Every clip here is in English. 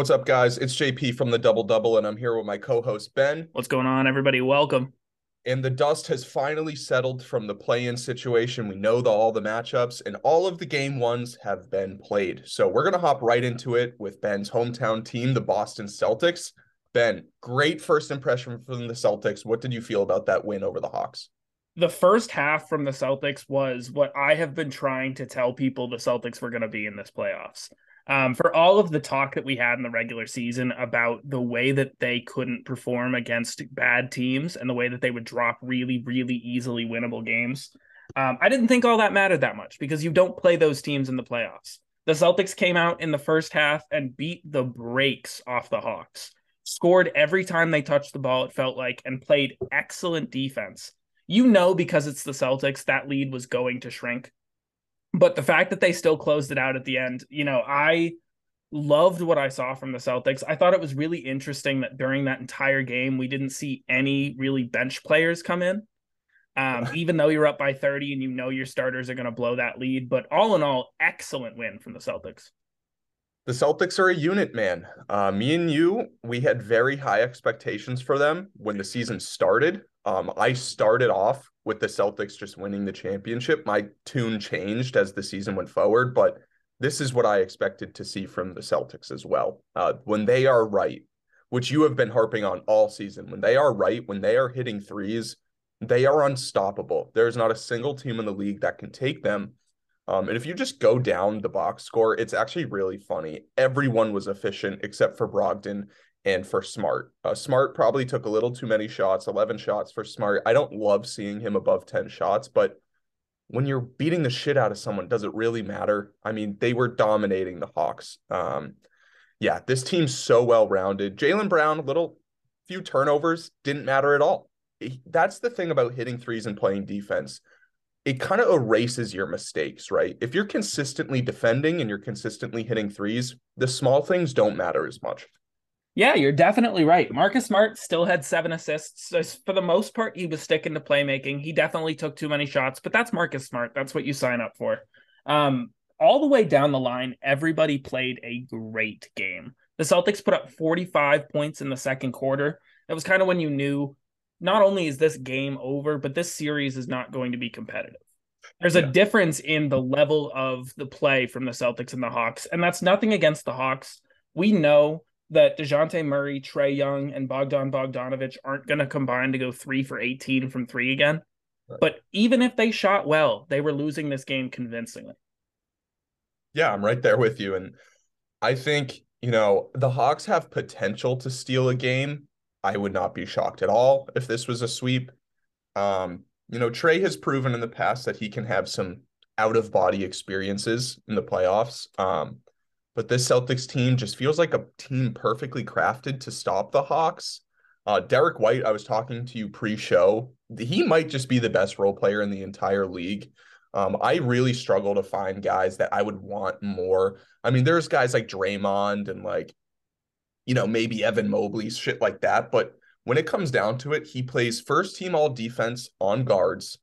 What's up, guys? It's JP from the Double Double, and I'm here with my co host, Ben. What's going on, everybody? Welcome. And the dust has finally settled from the play in situation. We know the, all the matchups, and all of the game ones have been played. So we're going to hop right into it with Ben's hometown team, the Boston Celtics. Ben, great first impression from the Celtics. What did you feel about that win over the Hawks? The first half from the Celtics was what I have been trying to tell people the Celtics were going to be in this playoffs um, for all of the talk that we had in the regular season about the way that they couldn't perform against bad teams and the way that they would drop really, really easily winnable games. Um, I didn't think all that mattered that much because you don't play those teams in the playoffs. The Celtics came out in the first half and beat the brakes off the Hawks, scored every time they touched the ball, it felt like, and played excellent defense. You know, because it's the Celtics, that lead was going to shrink. But the fact that they still closed it out at the end, you know, I loved what I saw from the Celtics. I thought it was really interesting that during that entire game, we didn't see any really bench players come in. Um, even though you're up by 30 and you know your starters are going to blow that lead. But all in all, excellent win from the Celtics. The Celtics are a unit, man. Uh, me and you, we had very high expectations for them when the season started. Um, I started off with the Celtics just winning the championship. My tune changed as the season went forward, but this is what I expected to see from the Celtics as well. Uh, when they are right, which you have been harping on all season, when they are right, when they are hitting threes, they are unstoppable. There's not a single team in the league that can take them. Um, and if you just go down the box score, it's actually really funny. Everyone was efficient except for Brogdon and for Smart. Uh, Smart probably took a little too many shots, 11 shots for Smart. I don't love seeing him above 10 shots, but when you're beating the shit out of someone, does it really matter? I mean, they were dominating the Hawks. Um, yeah, this team's so well rounded. Jaylen Brown, a little few turnovers, didn't matter at all. That's the thing about hitting threes and playing defense. It kind of erases your mistakes, right? If you're consistently defending and you're consistently hitting threes, the small things don't matter as much. Yeah, you're definitely right. Marcus Smart still had seven assists. For the most part, he was sticking to playmaking. He definitely took too many shots, but that's Marcus Smart. That's what you sign up for. Um, all the way down the line, everybody played a great game. The Celtics put up 45 points in the second quarter. That was kind of when you knew not only is this game over, but this series is not going to be competitive. There's yeah. a difference in the level of the play from the Celtics and the Hawks, and that's nothing against the Hawks. We know that DeJounte Murray, Trae Young, and Bogdan Bogdanovich aren't going to combine to go three for 18 from three again. Right. But even if they shot well, they were losing this game convincingly. Yeah, I'm right there with you. And I think, you know, the Hawks have potential to steal a game. I would not be shocked at all if this was a sweep. Um, you know, Trae has proven in the past that he can have some out of body experiences in the playoffs. Um, but this Celtics team just feels like a team perfectly crafted to stop the Hawks. Uh, Derrick White, I was talking to you pre-show. He might just be the best role player in the entire league. Um, I really struggle to find guys that I would want more. I mean, there's guys like Draymond and like, you know, maybe Evan Mobley, shit like that. But when it comes down to it, he plays first team all defense on guards.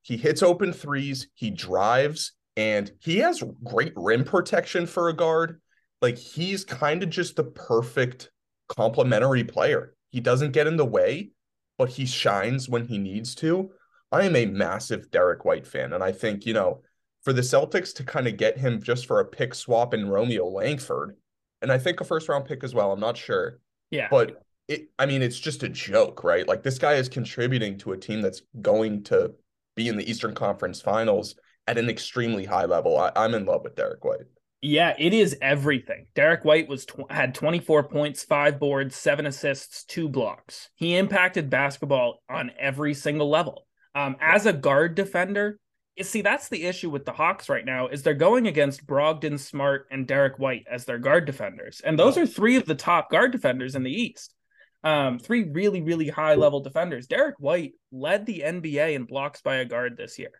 He hits open threes. He drives and he has great rim protection for a guard. Like he's kind of just the perfect complementary player. He doesn't get in the way, but he shines when he needs to. I am a massive Derrick White fan, and I think you know for the Celtics to kind of get him just for a pick swap in Romeo Langford, and I think a first round pick as well. I'm not sure. Yeah, but it. I mean, it's just a joke, right? Like this guy is contributing to a team that's going to be in the Eastern Conference Finals at an extremely high level. I, am in love with Derrick White. Yeah, it is everything. Derrick White was tw- had 24 points, five boards, seven assists, two blocks. He impacted basketball on every single level. Um, as a guard defender, see that's the issue with the Hawks right now is they're going against Brogdon, Smart, and Derrick White as their guard defenders, and those are three of the top guard defenders in the East. Um, three really, really high level defenders. Derrick White led the NBA in blocks by a guard this year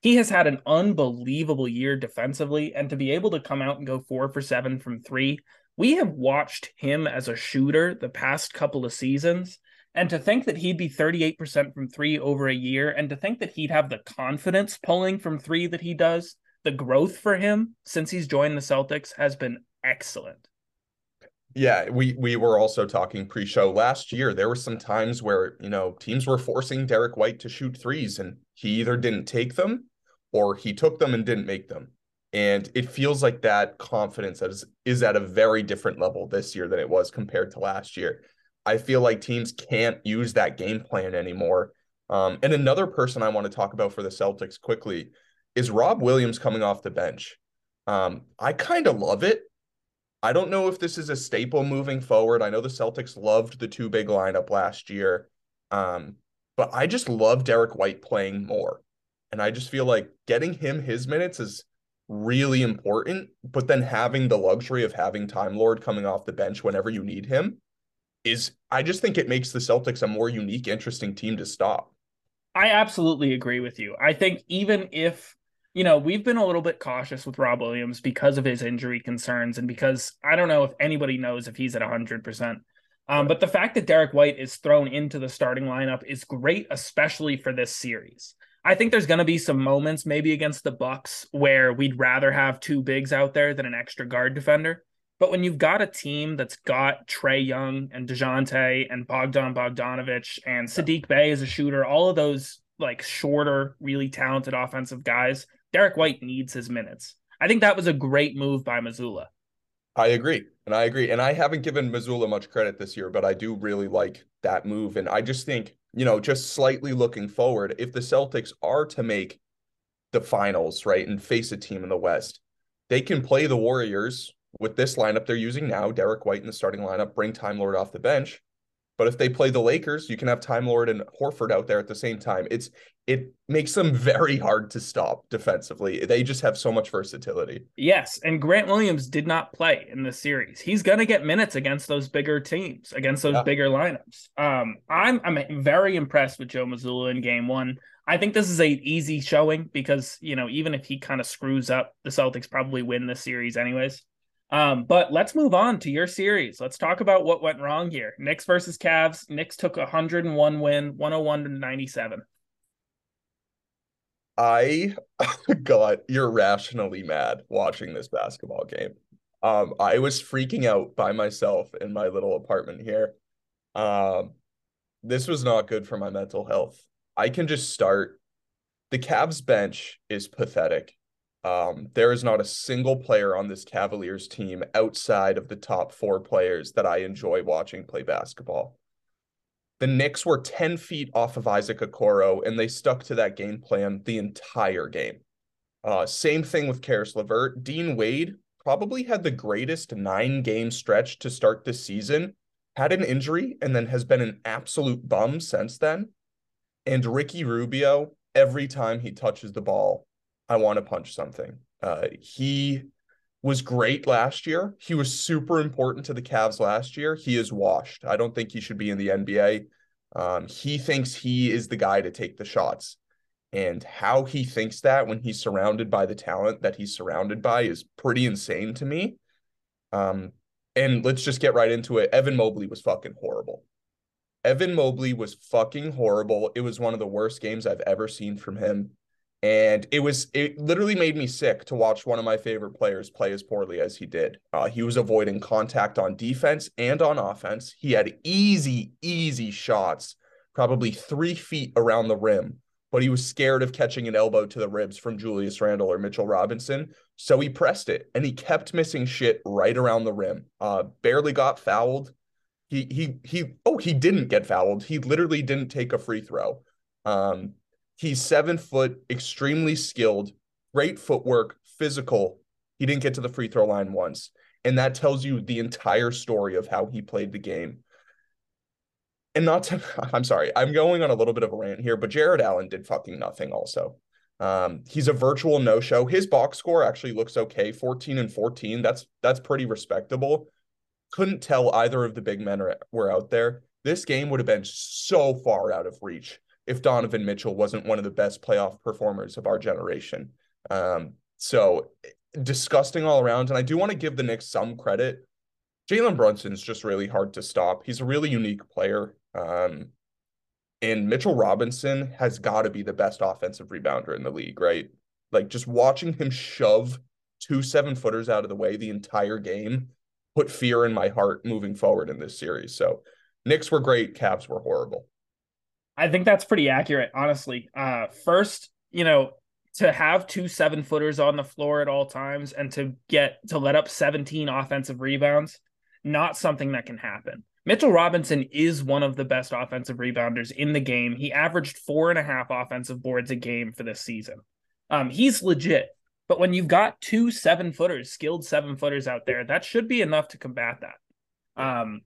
he has had an unbelievable year defensively and to be able to come out and go 4 for 7 from 3 we have watched him as a shooter the past couple of seasons and to think that he'd be 38% from 3 over a year and to think that he'd have the confidence pulling from 3 that he does the growth for him since he's joined the Celtics has been excellent Yeah, we we were also talking pre-show last year. There were some times where, you know, teams were forcing Derrick White to shoot threes and he either didn't take them or he took them and didn't make them. And it feels like that confidence is, is at a very different level this year than it was compared to last year. I feel like teams can't use that game plan anymore. Um, and another person I want to talk about for the Celtics quickly is Rob Williams coming off the bench. Um, I kind of love it. I don't know if this is a staple moving forward. I know the Celtics loved the two big lineup last year. Um, but I just love Derrick White playing more. And I just feel like getting him his minutes is really important. But then having the luxury of having Time Lord coming off the bench whenever you need him is, I just think it makes the Celtics a more unique, interesting team to stop. I absolutely agree with you. I think even if you know, we've been a little bit cautious with Rob Williams because of his injury concerns and because I don't know if anybody knows if he's at 100%. Um, but the fact that Derrick White is thrown into the starting lineup is great, especially for this series. I think there's going to be some moments, maybe against the Bucks, where we'd rather have two bigs out there than an extra guard defender. But when you've got a team that's got Trae Young and Dejounte and Bogdan Bogdanovich and Sadiq Bey as a shooter, all of those like shorter, really talented offensive guys, Derrick White needs his minutes. I think that was a great move by Mazzulla. I agree. And I agree. And I haven't given Mazzulla much credit this year, but I do really like that move. And I just think, you know, just slightly looking forward, if the Celtics are to make the finals, right, and face a team in the West, they can play the Warriors with this lineup they're using now, Derrick White in the starting lineup, bring Time Lord off the bench, but if they play the Lakers, you can have Time Lord and Horford out there at the same time. It's it makes them very hard to stop defensively. They just have so much versatility. Yes, and Grant Williams did not play in this series. He's going to get minutes against those bigger teams, against those yeah. bigger lineups. Um, I'm I'm very impressed with Joe Mazzulla in Game One. I think this is a easy showing because you know even if he kind of screws up, the Celtics probably win this series anyways. Um, but let's move on to your series. Let's talk about what went wrong here. Knicks versus Cavs. Knicks took a 101 win, 101 to 97. I got irrationally mad watching this basketball game. Um, I was freaking out by myself in my little apartment here. Um, this was not good for my mental health. I can just start. The Cavs bench is pathetic. Um, there is not a single player on this Cavaliers team outside of the top four players that I enjoy watching play basketball. The Knicks were 10 feet off of Isaac Okoro, and they stuck to that game plan the entire game. Uh, same thing with Caris LeVert. Dean Wade probably had the greatest nine game stretch to start this season, had an injury, and then has been an absolute bum since then. And Ricky Rubio, every time he touches the ball, I want to punch something. Uh, he was great last year. He was super important to the Cavs last year. He is washed. I don't think he should be in the NBA. Um, he thinks he is the guy to take the shots. And how he thinks that when he's surrounded by the talent that he's surrounded by is pretty insane to me. Um, and let's just get right into it. Evan Mobley was fucking horrible. Evan Mobley was fucking horrible. It was one of the worst games I've ever seen from him and it was it literally made me sick to watch one of my favorite players play as poorly as he did. Uh, he was avoiding contact on defense and on offense. He had easy, easy shots, probably three feet around the rim, but he was scared of catching an elbow to the ribs from Julius Randle or Mitchell Robinson, so he pressed it and he kept missing shit right around the rim. Uh, barely got fouled. He he he. Oh, he didn't get fouled. He literally didn't take a free throw. Um, He's seven foot, extremely skilled, great footwork, physical. He didn't get to the free throw line once. And that tells you the entire story of how he played the game. And not to, I'm sorry, I'm going on a little bit of a rant here, but Jarrett Allen did fucking nothing also. Um, he's a virtual no-show. His box score actually looks okay, 14 and 14. That's that's pretty respectable. Couldn't tell either of the big men were out there. This game would have been so far out of reach if Donovan Mitchell wasn't one of the best playoff performers of our generation. Um, so disgusting all around. And I do want to give the Knicks some credit. Jalen Brunson's just really hard to stop. He's a really unique player. Um, and Mitchell Robinson has got to be the best offensive rebounder in the league, right? Like just watching him shove two seven footers out of the way the entire game put fear in my heart moving forward in this series. So Knicks were great, Cavs were horrible. I think that's pretty accurate, honestly. Uh, first, you know, to have two seven footers on the floor at all times and to get to let up 17 offensive rebounds, not something that can happen. Mitchell Robinson is one of the best offensive rebounders in the game. He averaged four and a half offensive boards a game for this season. Um, he's legit. But when you've got two seven footers, skilled seven footers out there, that should be enough to combat that. Um,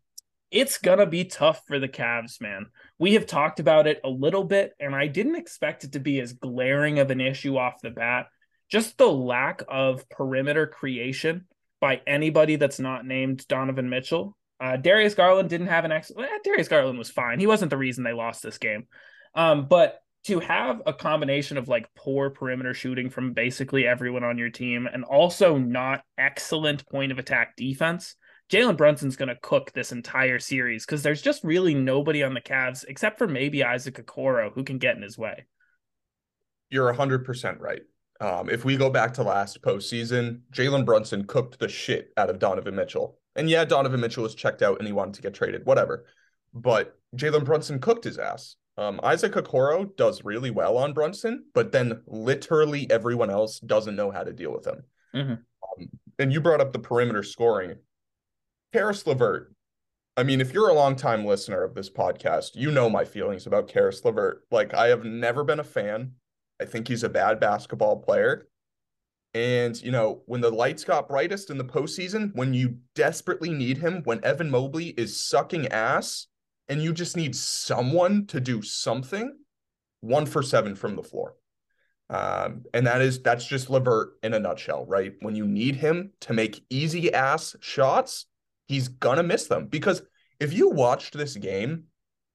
it's gonna be tough for the Cavs, man. We have talked about it a little bit, and I didn't expect it to be as glaring of an issue off the bat. Just the lack of perimeter creation by anybody that's not named Donovan Mitchell. Uh, Darius Garland didn't have an excellent. Eh, Darius Garland was fine. He wasn't the reason they lost this game. Um, but to have a combination of like poor perimeter shooting from basically everyone on your team and also not excellent point of attack defense, Jalen Brunson's going to cook this entire series because there's just really nobody on the Cavs except for maybe Isaac Okoro who can get in his way. You're 100% right. Um, if we go back to last postseason, Jalen Brunson cooked the shit out of Donovan Mitchell. And yeah, Donovan Mitchell was checked out and he wanted to get traded, whatever. But Jalen Brunson cooked his ass. Um, Isaac Okoro does really well on Brunson, but then literally everyone else doesn't know how to deal with him. Mm-hmm. Um, and you brought up the perimeter scoring. Caris LeVert. I mean, if you're a longtime listener of this podcast, you know my feelings about Caris LeVert. Like, I have never been a fan. I think he's a bad basketball player. And, you know, when the lights got brightest in the postseason, when you desperately need him, when Evan Mobley is sucking ass, and you just need someone to do something, one for seven from the floor. Um, and that is that's just LeVert in a nutshell, right? When you need him to make easy ass shots, he's gonna miss them. Because if you watched this game,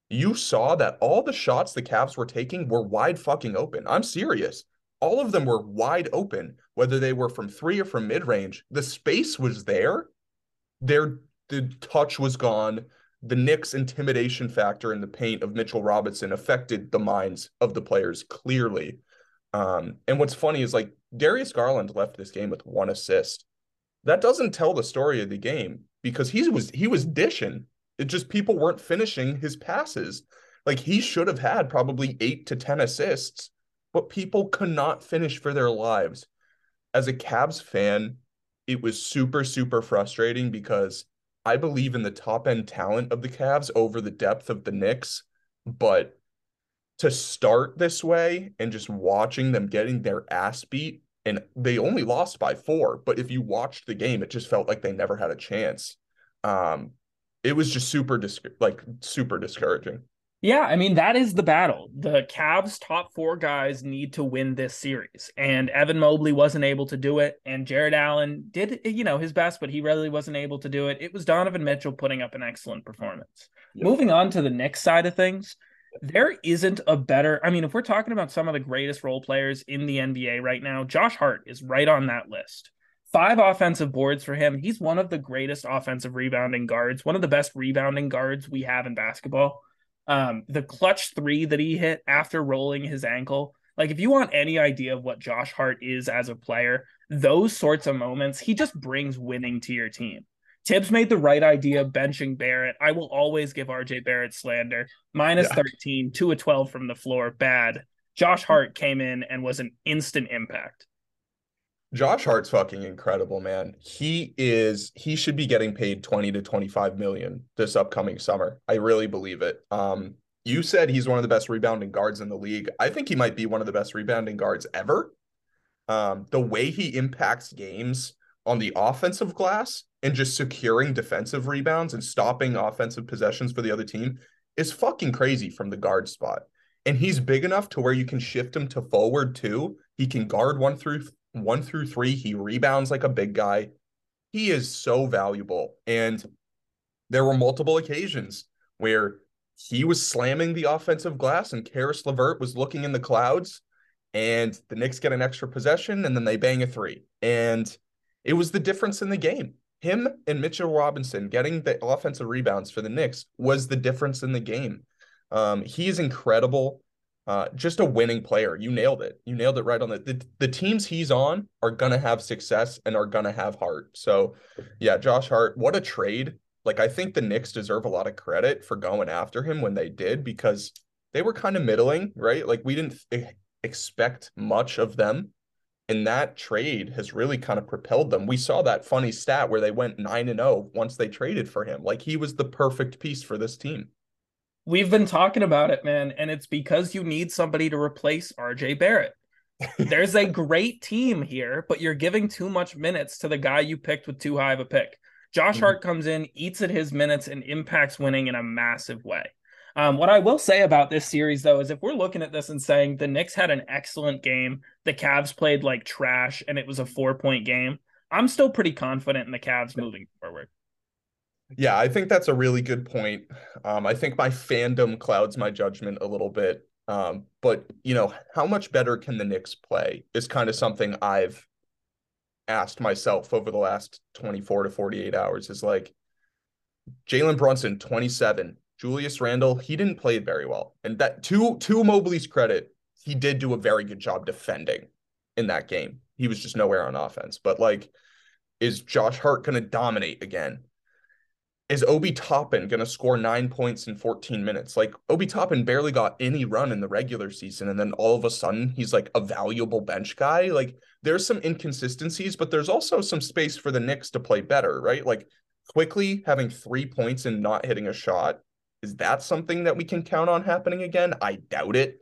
you saw that all the shots the Cavs were taking were wide fucking open. I'm serious. All of them were wide open, whether they were from three or from mid range. The space was there. Their the touch was gone the Knicks' intimidation factor in the paint of Mitchell Robinson affected the minds of the players clearly. Um, and what's funny is like Darius Garland left this game with one assist. That doesn't tell the story of the game because he was he was dishing. It just people weren't finishing his passes. Like he should have had probably eight to ten assists, but people could not finish for their lives. As a Cavs fan, it was super super frustrating because I believe in the top end talent of the Cavs over the depth of the Knicks, but to start this way and just watching them getting their ass beat and they only lost by 4, but if you watched the game it just felt like they never had a chance. Um it was just super dis- like super discouraging. Yeah, I mean that is the battle. The Cavs top 4 guys need to win this series and Evan Mobley wasn't able to do it and Jarrett Allen did you know his best but he really wasn't able to do it. It was Donovan Mitchell putting up an excellent performance. Yep. Moving on to the next side of things, there isn't a better I mean if we're talking about some of the greatest role players in the NBA right now, Josh Hart is right on that list. Five offensive boards for him. He's one of the greatest offensive rebounding guards, one of the best rebounding guards we have in basketball. Um, the clutch three that he hit after rolling his ankle. Like, if you want any idea of what Josh Hart is as a player, those sorts of moments, he just brings winning to your team. Thibs made the right idea benching Barrett. I will always give RJ Barrett slander. Minus yeah. 13, 2 of 12 from the floor. Bad. Josh Hart came in and was an instant impact. Josh Hart's fucking incredible, man. He is he should be getting paid 20 to 25 million this upcoming summer. I really believe it. Um you said he's one of the best rebounding guards in the league. I think he might be one of the best rebounding guards ever. Um the way he impacts games on the offensive glass and just securing defensive rebounds and stopping offensive possessions for the other team is fucking crazy from the guard spot. And he's big enough to where you can shift him to forward too. He can guard one through one through three. He rebounds like a big guy. He is so valuable. And there were multiple occasions where he was slamming the offensive glass and Caris LeVert was looking in the clouds and the Knicks get an extra possession and then they bang a three. And it was the difference in the game. Him and Mitchell Robinson getting the offensive rebounds for the Knicks was the difference in the game. Um, he is incredible. uh, just a winning player. You nailed it. You nailed it right on the, the the teams he's on are gonna have success and are gonna have heart. So, yeah, Josh Hart, what a trade. Like I think the Knicks deserve a lot of credit for going after him when they did because they were kind of middling, right? Like we didn't expect much of them. And that trade has really kind of propelled them. We saw that funny stat where they went 9 and 0 once they traded for him. Like he was the perfect piece for this team. We've been talking about it, man, and it's because you need somebody to replace RJ Barrett. There's a great team here, but you're giving too much minutes to the guy you picked with too high of a pick. Josh mm-hmm. Hart comes in, eats at his minutes, and impacts winning in a massive way. Um, what I will say about this series, though, is if we're looking at this and saying the Knicks had an excellent game, the Cavs played like trash, and it was a four point game, I'm still pretty confident in the Cavs moving forward. Yeah, I think that's a really good point. Um, I think my fandom clouds my judgment a little bit. Um, but you know, how much better can the Knicks play is kind of something I've asked myself over the last 24 to 48 hours. Is like Jalen Brunson, 27. Julius Randle, he didn't play very well. And that to to Mobley's credit, he did do a very good job defending in that game. He was just nowhere on offense. But like, is Josh Hart gonna dominate again? is Obi Toppin to score nine points in 14 minutes? Like Obi Toppin barely got any run in the regular season, and then all of a sudden he's like a valuable bench guy. Like there's some inconsistencies, but there's also some space for the Knicks to play better, right? Like quickly having three points and not hitting a shot. Is that something that we can count on happening again? I doubt it.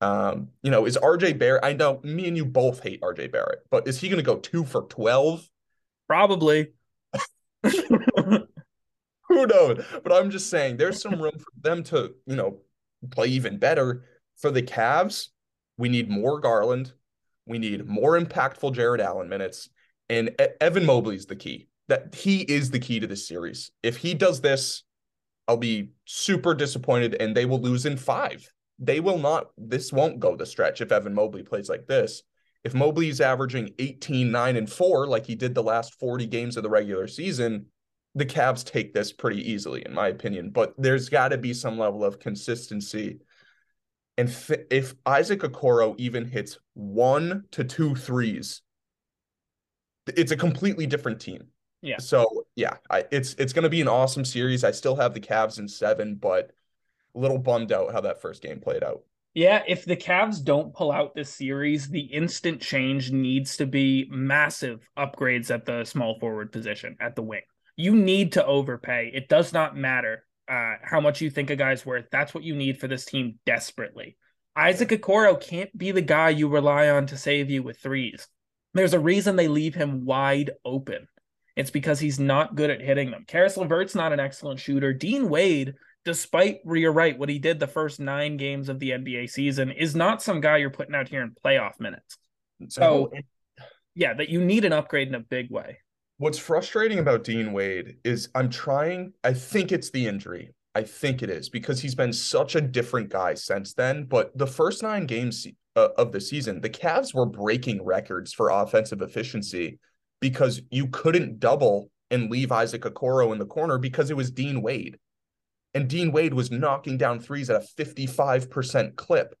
Um, you know, is RJ Barrett? I know me and you both hate RJ Barrett, but is he going to go two for 12? Probably. who knows? But I'm just saying there's some room for them to, you know, play even better. For the Cavs, we need more Garland. We need more impactful Jarrett Allen minutes. And Evan Mobley's the key. That he is the key to this series. If he does this, I'll be super disappointed and they will lose in five. They will not, this won't go the stretch if Evan Mobley plays like this. If Mobley's averaging 18, 9, and 4, like he did the last 40 games of the regular season, the Cavs take this pretty easily, in my opinion. But there's got to be some level of consistency. And if Isaac Okoro even hits one to two threes, it's a completely different team. Yeah. So yeah, I, it's it's going to be an awesome series. I still have the Cavs in seven, but a little bummed out how that first game played out. Yeah, if the Cavs don't pull out this series, the instant change needs to be massive upgrades at the small forward position at the wing you need to overpay. It does not matter uh, how much you think a guy's worth. That's what you need for this team desperately. Isaac Okoro can't be the guy you rely on to save you with threes. There's a reason they leave him wide open. It's because he's not good at hitting them. Caris LeVert's not an excellent shooter. Dean Wade, despite you're right, what he did the first nine games of the NBA season, is not some guy you're putting out here in playoff minutes. So, yeah, that you need an upgrade in a big way. What's frustrating about Dean Wade is I'm trying, I think it's the injury. I think it is because he's been such a different guy since then. But the first nine games uh, of the season, the Cavs were breaking records for offensive efficiency because you couldn't double and leave Isaac Okoro in the corner because it was Dean Wade. And Dean Wade was knocking down threes at a 55% clip.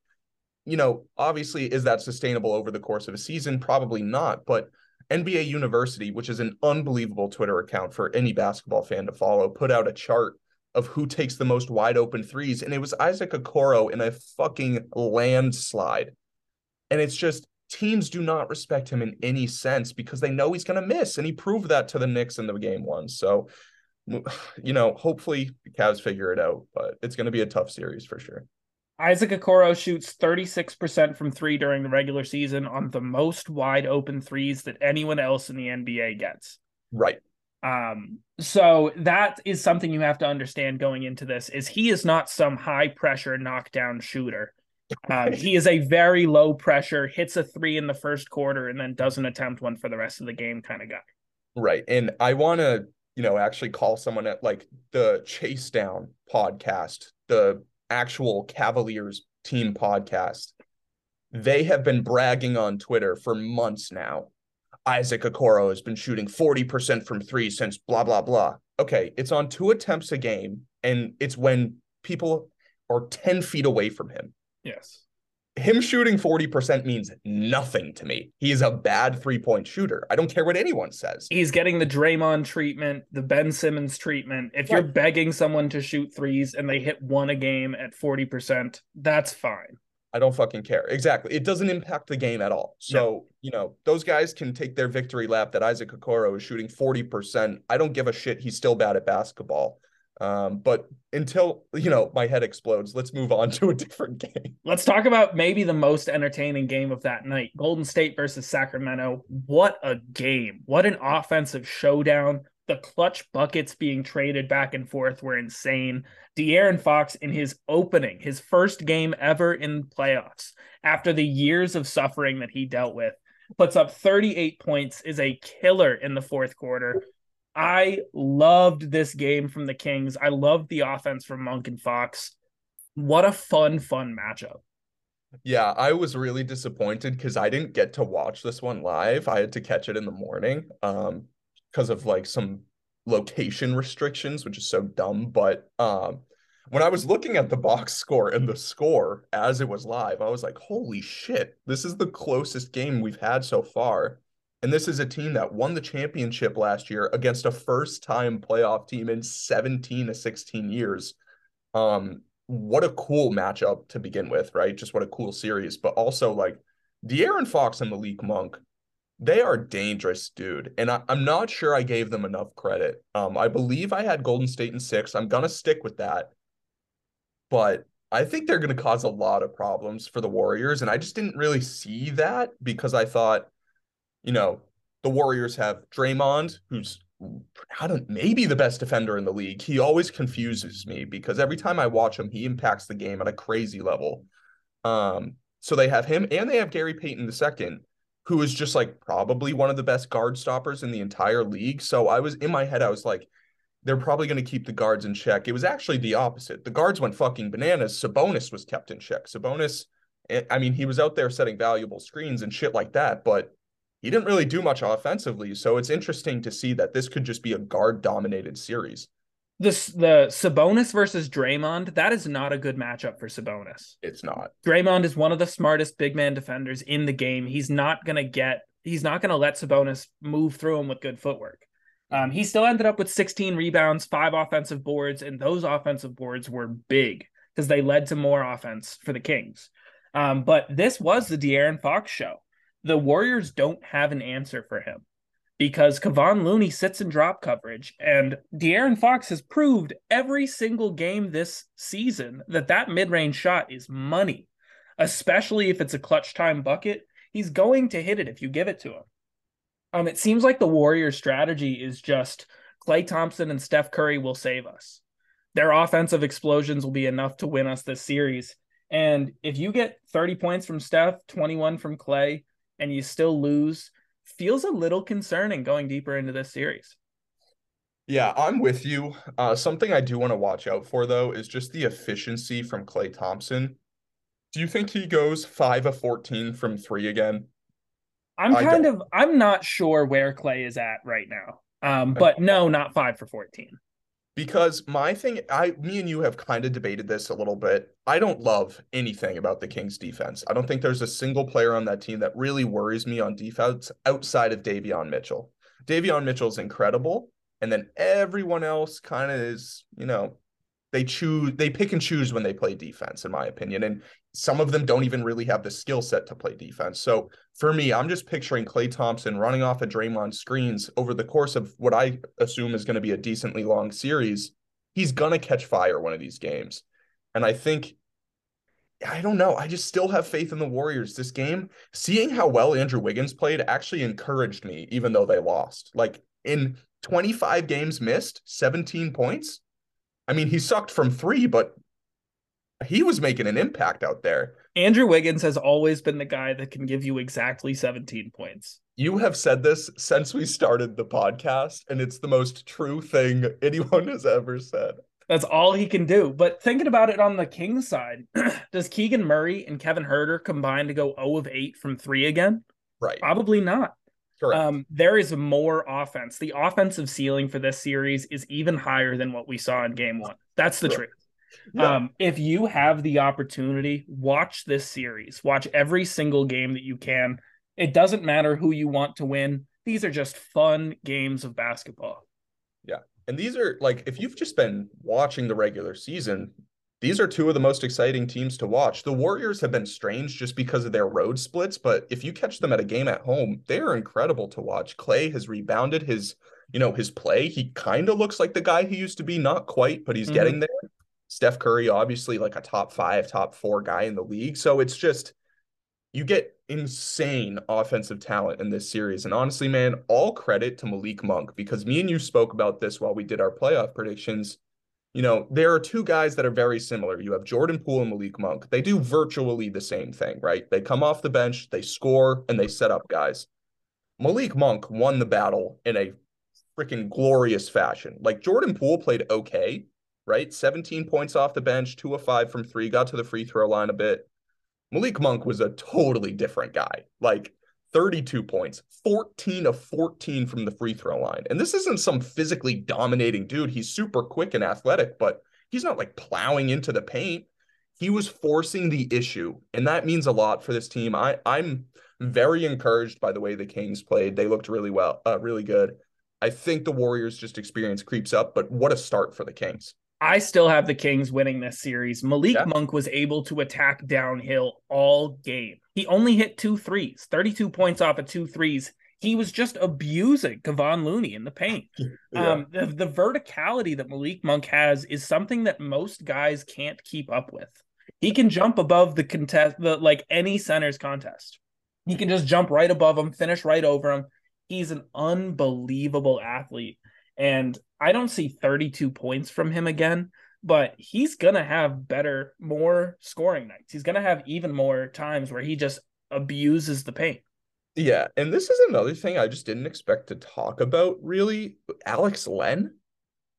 You know, obviously, is that sustainable over the course of a season? Probably not. But NBA University, which is an unbelievable Twitter account for any basketball fan to follow, put out a chart of who takes the most wide open threes, and it was Isaac Okoro in a fucking landslide. And it's just teams do not respect him in any sense because they know he's going to miss, and he proved that to the Knicks in the game one. So, you know, hopefully the Cavs figure it out, but it's going to be a tough series for sure. Isaac Okoro shoots 36% from three during the regular season on the most wide open threes that anyone else in the NBA gets. Right. Um, so that is something you have to understand going into this is he is not some high pressure knockdown shooter. Um, he is a very low pressure, hits a three in the first quarter and then doesn't attempt one for the rest of the game kind of guy. Right. And I want to, you know, actually call someone at like the Chase Down podcast, the actual Cavaliers team podcast, they have been bragging on Twitter for months now. Isaac Okoro has been shooting 40% from three since blah, blah, blah. Okay, it's on two attempts a game, and it's when people are 10 feet away from him. Yes. him shooting 40% means nothing to me. He is a bad three point shooter. I don't care what anyone says. He's getting the Draymond treatment, the Ben Simmons treatment. If you're begging someone to shoot threes and they hit one a game at 40%, that's fine. I don't fucking care. Exactly. It doesn't impact the game at all. So, no. you know, those guys can take their victory lap that Isaac Okoro is shooting 40%. I don't give a shit. He's still bad at basketball. Um, but until you know my head explodes, let's move on to a different game. Let's talk about maybe the most entertaining game of that night: Golden State versus Sacramento. What a game! What an offensive showdown! The clutch buckets being traded back and forth were insane. De'Aaron Fox in his opening, his first game ever in playoffs, after the years of suffering that he dealt with, puts up 38 points, is a killer in the fourth quarter. I loved this game from the Kings. I loved the offense from Monk and Fox. What a fun, fun matchup. Yeah, I was really disappointed because I didn't get to watch this one live. I had to catch it in the morning um because of like some location restrictions, which is so dumb. But um when I was looking at the box score and the score as it was live, I was like, holy shit, this is the closest game we've had so far. And this is a team that won the championship last year against a first time playoff team in 17 to 16 years. Um, what a cool matchup to begin with, right? Just what a cool series. But also, like, De'Aaron Fox and Malik Monk, they are dangerous, dude. And I, am not sure I gave them enough credit. Um, I believe I had Golden State in six. I'm going to stick with that. But I think they're going to cause a lot of problems for the Warriors. And I just didn't really see that because I thought – you know, the Warriors have Draymond, who's I don't maybe the best defender in the league. He always confuses me because every time I watch him, he impacts the game at a crazy level. Um, so they have him and they have Gary Payton II, who is just like probably one of the best guard stoppers in the entire league. So I was in my head, I was like, they're probably going to keep the guards in check. It was actually the opposite. The guards went fucking bananas. Sabonis was kept in check. Sabonis, eh, I mean, he was out there setting valuable screens and shit like that, but he didn't really do much offensively. So it's interesting to see that this could just be a guard dominated series. This the Sabonis versus Draymond, that is not a good matchup for Sabonis. It's not. Draymond is one of the smartest big man defenders in the game. He's not gonna get he's not gonna let Sabonis move through him with good footwork. Um, he still ended up with 16 rebounds, five offensive boards, and those offensive boards were big because they led to more offense for the Kings. Um, but this was the De'Aaron Fox show the Warriors don't have an answer for him because Kevon Looney sits in drop coverage, and De'Aaron Fox has proved every single game this season that that mid range shot is money, especially if it's a clutch time bucket. He's going to hit it if you give it to him. Um, it seems like the Warriors' strategy is just Klay Thompson and Steph Curry will save us. Their offensive explosions will be enough to win us this series. And if you get 30 points from Steph, 21 from Klay, and you still lose feels a little concerning going deeper into this series. Yeah, I'm with you. Uh, something I do want to watch out for though is just the efficiency from Klay Thompson. Do you think he goes five of 14 from three again? I'm kind of I'm not sure where Klay is at right now. Um, but no, not five for 14 because my thing i me and you have kind of debated this a little bit. I don't love anything about the kings defense. I don't think there's a single player on that team that really worries me on defense outside of davion mitchell. Davion mitchell's incredible and then everyone else kind of is you know they choose they pick and choose when they play defense in my opinion and some of them don't even really have the skill set to play defense. So for me i'm just picturing klay thompson running off of draymond screens over the course of what i assume is going to be a decently long series. He's going to catch fire one of these games. And i think i don't know i just still have faith in the warriors. This game seeing how well andrew wiggins played actually encouraged me even though they lost. Like in 25 games missed 17 points I mean, he sucked from three, but he was making an impact out there. Andrew Wiggins has always been the guy that can give you exactly 17 points. You have said this since we started the podcast, and it's the most true thing anyone has ever said. That's all he can do. But thinking about it on the Kings side, does Keegan Murray and Kevin Huerter combine to go 0 of 8 from three again? Right. Probably not. Um, there is more offense. The offensive ceiling for this series is even higher than what we saw in game one. That's the Correct. truth. Yeah. Um, if you have the opportunity, watch this series. Watch every single game that you can. It doesn't matter who you want to win. These are just fun games of basketball. Yeah. And these are like if you've just been watching the regular season, these are two of the most exciting teams to watch. The Warriors have been strange just because of their road splits, but if you catch them at a game at home, they are incredible to watch. Klay has rebounded his, you know, his play. He kind of looks like the guy he used to be, not quite, but he's mm-hmm. getting there. Steph Curry, obviously like a top five, top four guy in the league. So it's just you get insane offensive talent in this series. And honestly, man, all credit to Malik Monk because me and you spoke about this while we did our playoff predictions you know, there are two guys that are very similar. You have Jordan Poole and Malik Monk. They do virtually the same thing, right? They come off the bench, they score, and they set up guys. Malik Monk won the battle in a freaking glorious fashion. Like Jordan Poole played okay, right? 17 points off the bench, two of five from three, got to the free throw line a bit. Malik Monk was a totally different guy. Like 32 points, 14 of 14 from the free throw line. And this isn't some physically dominating dude. He's super quick and athletic, but he's not like plowing into the paint. He was forcing the issue, and that means a lot for this team. I I'm very encouraged by the way the Kings played. They looked really well, uh, really good. I think the Warriors just experience creeps up, but what a start for the Kings. I still have the Kings winning this series. Malik yeah. Monk was able to attack downhill all game. He only hit two threes, 32 points off of two threes. He was just abusing Kevon Looney in the paint. Yeah. Um, the, the verticality that Malik Monk has is something that most guys can't keep up with. He can jump above the contest, the, like any center's contest. He can just jump right above him, finish right over him. He's an unbelievable athlete. And I don't see 32 points from him again, but he's going to have better, more scoring nights. He's going to have even more times where he just abuses the paint. Yeah. And this is another thing I just didn't expect to talk about really. Alex Len,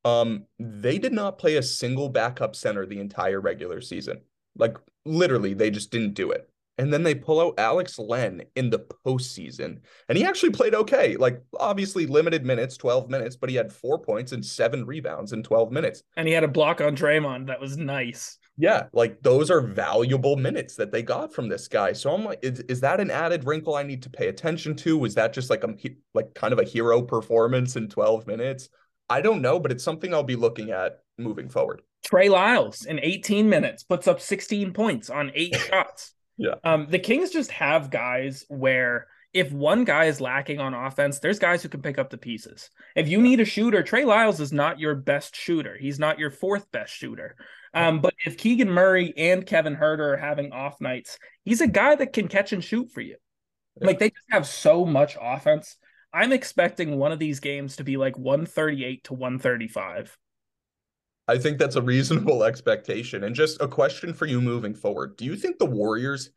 um, they did not play a single backup center the entire regular season. Like literally, they just didn't do it. And then they pull out Alex Len in the postseason. And he actually played okay. Like, obviously, limited minutes, 12 minutes, but he had four points and seven rebounds in 12 minutes. And he had a block on Draymond. That was nice. Yeah. Like, those are valuable minutes that they got from this guy. So I'm like, is, is that an added wrinkle I need to pay attention to? Was that just like a, like kind of a hero performance in 12 minutes? I don't know, but it's something I'll be looking at moving forward. Trey Lyles in 18 minutes puts up 16 points on eight shots. Yeah. Um, the Kings just have guys where if one guy is lacking on offense, there's guys who can pick up the pieces. If you need a shooter, Trey Lyles is not your best shooter. He's not your fourth best shooter. Um, but if Keegan Murray and Kevin Huerter are having off nights, he's a guy that can catch and shoot for you. Yeah. Like they just have so much offense. I'm expecting one of these games to be like 138 to 135. I think that's a reasonable expectation. And just a question for you moving forward. Do you think the Warriors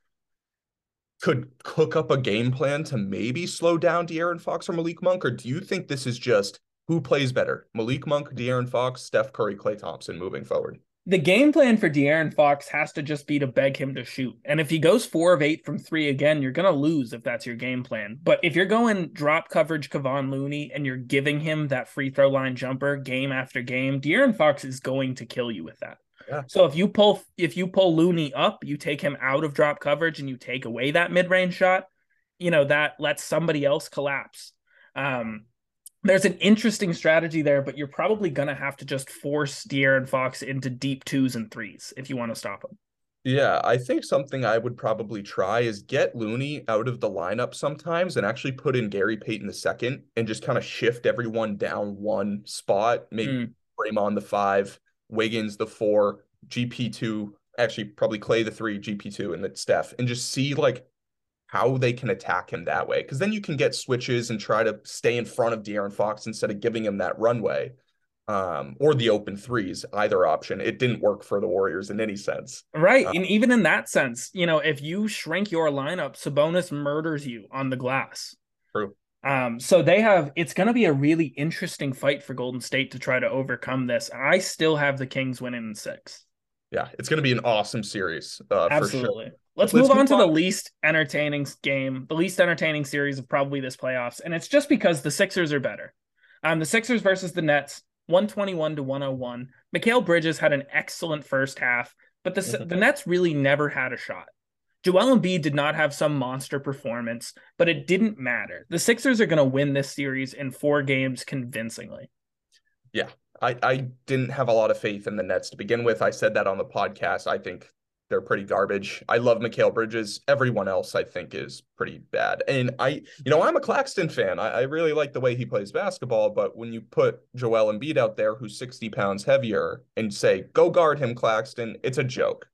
could cook up a game plan to maybe slow down De'Aaron Fox or Malik Monk? Or do you think this is just who plays better? Malik Monk, De'Aaron Fox, Steph Curry, Klay Thompson moving forward? The game plan for De'Aaron Fox has to just be to beg him to shoot. And if he goes four of eight from three again, you're going to lose if that's your game plan. But if you're going drop coverage Kevon Looney and you're giving him that free throw line jumper game after game, De'Aaron Fox is going to kill you with that. Yeah. So if you pull if you pull Looney up, you take him out of drop coverage and you take away that mid range shot, you know that lets somebody else collapse. Um, there's an interesting strategy there, but you're probably going to have to just force De'Aaron Fox into deep twos and threes if you want to stop him. Yeah, I think something I would probably try is get Looney out of the lineup sometimes and actually put in Gary Payton the second and just kind of shift everyone down one spot. Maybe mm. Draymond the five, Wiggins the four, GP two, actually probably Klay the three, GP two, and then Steph, and just see like how they can attack him that way. Because then you can get switches and try to stay in front of De'Aaron Fox instead of giving him that runway um, or the open threes, either option. It didn't work for the Warriors in any sense. Right. Uh, and even in that sense, you know, if you shrink your lineup, Sabonis murders you on the glass. True. Um, so they have it's going to be a really interesting fight for Golden State to try to overcome this. I still have the Kings winning in six. Yeah, it's going to be an awesome series. Uh, Absolutely. Let's, Let's move on to the least entertaining game, the least entertaining series of probably this playoffs, and it's just because the Sixers are better. Um, the Sixers versus the Nets, 121 to 101. Mikal Bridges had an excellent first half, but the, mm-hmm. the Nets really never had a shot. Joel Embiid did not have some monster performance, but it didn't matter. The Sixers are going to win this series in four games convincingly. Yeah, I, I didn't have a lot of faith in the Nets to begin with. I said that on the podcast. I think they're pretty garbage. I love Mikal Bridges. Everyone else, I think, is pretty bad. And I, you know, I'm a Claxton fan. I, I really like the way he plays basketball. But when you put Joel Embiid out there, who's 60 pounds heavier, and say, go guard him, Claxton, it's a joke.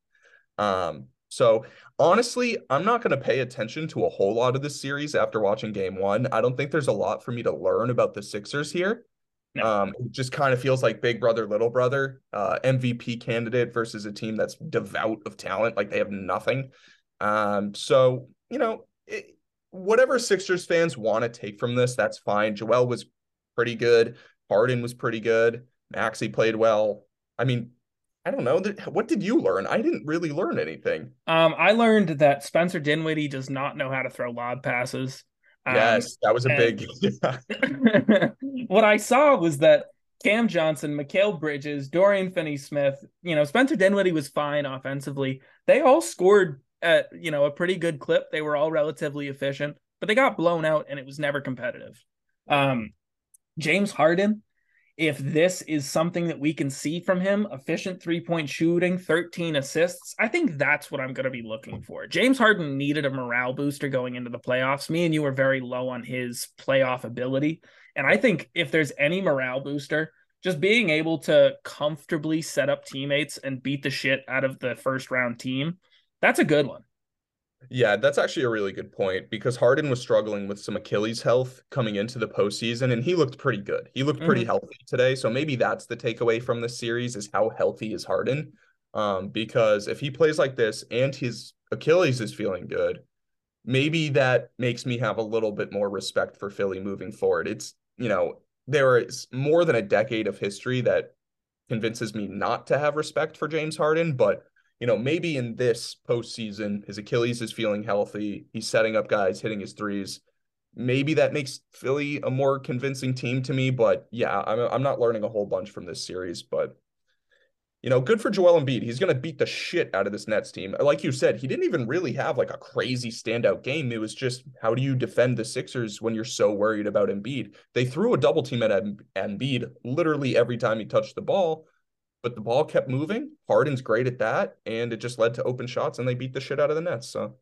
Um, so honestly, I'm not going to pay attention to a whole lot of this series after watching game one. I don't think there's a lot for me to learn about the Sixers here. No. Um, it just kind of feels like big brother, little brother, uh, MVP candidate versus a team that's devout of talent. Like they have nothing. Um, so you know, it, whatever Sixers fans want to take from this, that's fine. Joel was pretty good. Harden was pretty good. Maxey played well. I mean, I don't know. What did you learn? I didn't really learn anything. Um, I learned that Spencer Dinwiddie does not know how to throw lob passes. Um, yes, that was a big. what I saw was that Cam Johnson, Mikal Bridges, Dorian Finney-Smith, you know, Spencer Dinwiddie was fine offensively. They all scored at you know a pretty good clip. They were all relatively efficient, but they got blown out, and it was never competitive. Um, James Harden if this is something that we can see from him efficient three point shooting, 13 assists I think that's what I'm going to be looking for. James Harden needed a morale booster going into the playoffs. Me and you were very low on his playoff ability. And I think if there's any morale booster, just being able to comfortably set up teammates and beat the shit out of the first round team, that's a good one. Yeah, that's actually a really good point because Harden was struggling with some Achilles health coming into the postseason, and he looked pretty good. He looked pretty mm-hmm. healthy today. So maybe that's the takeaway from this series is how healthy is Harden. Um, because if he plays like this and his Achilles is feeling good, maybe that makes me have a little bit more respect for Philly moving forward. It's, you know, there is more than a decade of history that convinces me not to have respect for James Harden, but you know, maybe in this postseason, his Achilles is feeling healthy. He's setting up guys, hitting his threes. Maybe that makes Philly a more convincing team to me. But yeah, I'm, I'm not learning a whole bunch from this series. But, you know, good for Joel Embiid. He's going to beat the shit out of this Nets team. Like you said, he didn't even really have like a crazy standout game. It was just how do you defend the Sixers when you're so worried about Embiid? They threw a double team at Embiid literally every time he touched the ball but the ball kept moving. Harden's great at that, and it just led to open shots, and they beat the shit out of the Nets. So,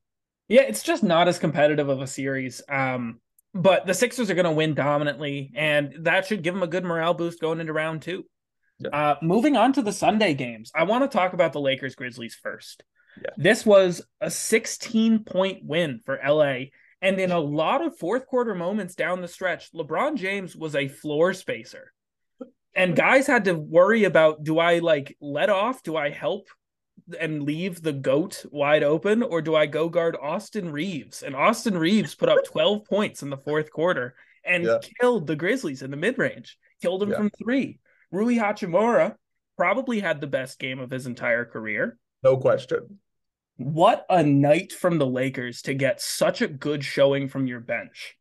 yeah, it's just not as competitive of a series. Um, but the Sixers are going to win dominantly, and that should give them a good morale boost going into round two. Yeah. Uh, moving on to the Sunday games, I want to talk about the Lakers Grizzlies first. Yeah. This was a 16 point win for LA. And in a lot of fourth quarter moments down the stretch, LeBron James was a floor spacer and guys had to worry about do I like let off? Do I help and leave the goat wide open, or do I go guard Austin Reaves? And Austin Reaves put up 12 points in the fourth quarter and yeah. killed the Grizzlies in the mid range, killed them yeah. from three. Rui Hachimura probably had the best game of his entire career. No question. What a night from the Lakers to get such a good showing from your bench.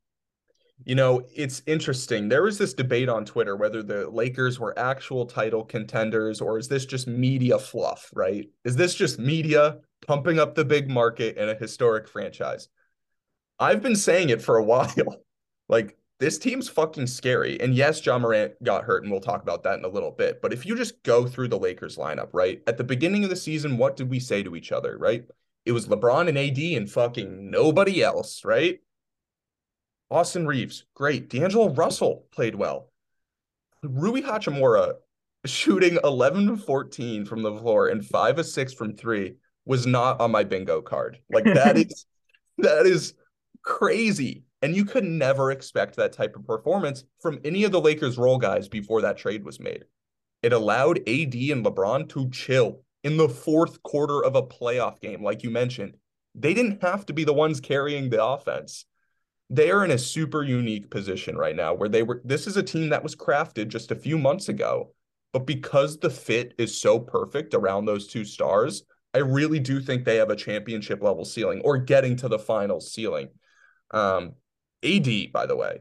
You know, it's interesting. There was this debate on Twitter whether the Lakers were actual title contenders or is this just media fluff, right? Is this just media pumping up the big market in a historic franchise? I've been saying it for a while. like, this team's fucking scary. And yes, Ja Morant got hurt, and we'll talk about that in a little bit. But if you just go through the Lakers lineup, right? At the beginning of the season, what did we say to each other, right? It was LeBron and AD and fucking nobody else, right? Austin Reaves, great. D'Angelo Russell played well. Rui Hachimura shooting 11 to 14 from the floor and 5 of 6 from 3 was not on my bingo card. Like that is that is crazy. And you could never expect that type of performance from any of the Lakers role guys before that trade was made. It allowed AD and LeBron to chill in the fourth quarter of a playoff game, like you mentioned. They didn't have to be the ones carrying the offense they are in a super unique position right now where they were this is a team that was crafted just a few months ago but because the fit is so perfect around those two stars i really do think they have a championship level ceiling or getting to the final ceiling um ad by the way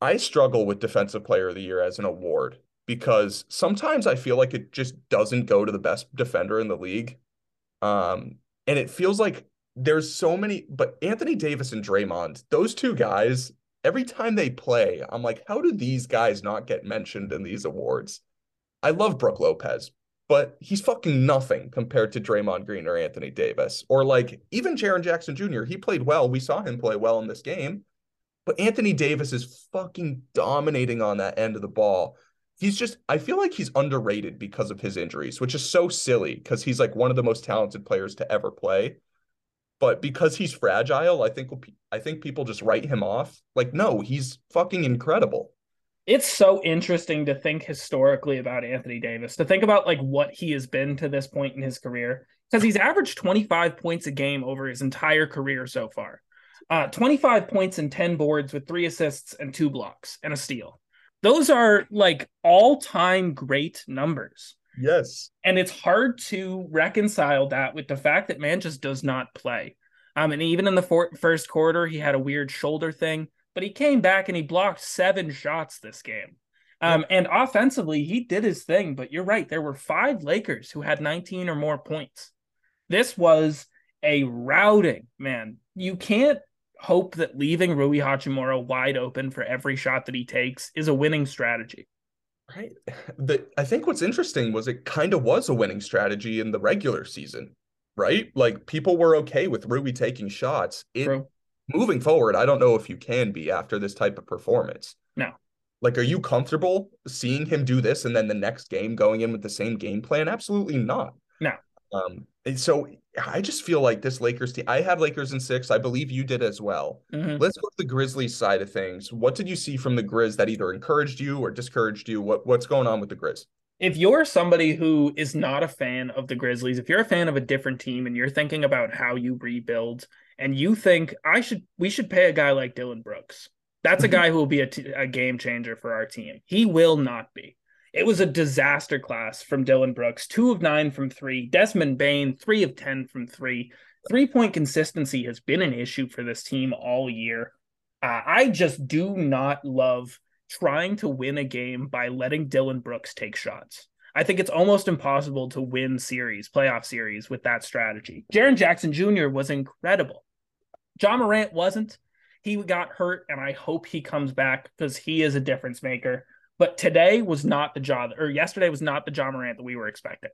i struggle with defensive player of the year as an award because sometimes I feel like it just doesn't go to the best defender in the league. Um, and it feels like there's so many, but Anthony Davis and Draymond, those two guys, every time they play, I'm like, how do these guys not get mentioned in these awards? I love Brook Lopez, but he's fucking nothing compared to Draymond Green or Anthony Davis. Or like even Jaren Jackson Jr., he played well. We saw him play well in this game. But Anthony Davis is fucking dominating on that end of the ball. He's just, I feel like he's underrated because of his injuries, which is so silly because he's like one of the most talented players to ever play. But because he's fragile, I think I think people just write him off. Like, no, he's fucking incredible it's so interesting to think historically about Anthony Davis, to think about like what he has been to this point in his career, because he's averaged 25 points a game over his entire career so far. Uh, 25 points and 10 boards with three assists and two blocks and a steal. Those are like all time great numbers. Yes. And it's hard to reconcile that with the fact that man just does not play. Um, and even in the for- first quarter, he had a weird shoulder thing but he came back and he blocked seven shots this game. Um, and offensively, he did his thing. But you're right. There were five Lakers who had 19 or more points. This was a routing, man. You can't hope that leaving Rui Hachimura wide open for every shot that he takes is a winning strategy. Right. The, I think what's interesting was it kind of was a winning strategy in the regular season, right? Like people were okay with Rui taking shots. It moving forward, I don't know if you can be after this type of performance. No. Like, are you comfortable seeing him do this and then the next game going in with the same game plan? Absolutely not. No. Um, and so I just feel like this Lakers team, I had Lakers in six. I believe you did as well. Mm-hmm. Let's go to the Grizzlies side of things. What did you see from the Grizz that either encouraged you or discouraged you? What what's going on with the Grizz? If you're somebody who is not a fan of the Grizzlies, if you're a fan of a different team and you're thinking about how you rebuild and you think I should we should pay a guy like Dillon Brooks. That's a mm-hmm. guy who will be a, t- a game changer for our team. He will not be. It was a disaster class from Dillon Brooks, two of nine from three. Desmond Bane, three of 10 from three. Three point consistency has been an issue for this team all year. Uh, I just do not love trying to win a game by letting Dillon Brooks take shots. I think it's almost impossible to win series, playoff series with that strategy. Jaren Jackson Jr. was incredible. Ja Morant wasn't. He got hurt, and I hope he comes back because he is a difference maker. But today was not the Ja, or yesterday was not the Ja Morant that we were expecting.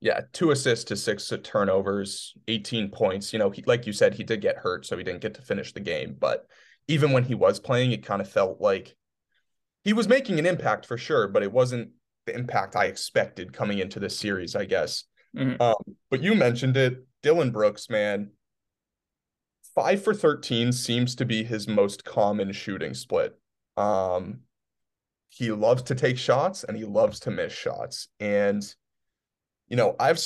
Yeah, two assists to six turnovers, 18 points. You know, he, like you said, he did get hurt, so he didn't get to finish the game. But even when he was playing, it kind of felt like he was making an impact for sure, but it wasn't the impact I expected coming into this series, I guess. Mm-hmm. Um, but you mentioned it, Dillon Brooks, man. Five for 13 seems to be his most common shooting split. Um, he loves to take shots and he loves to miss shots. And, you know, I've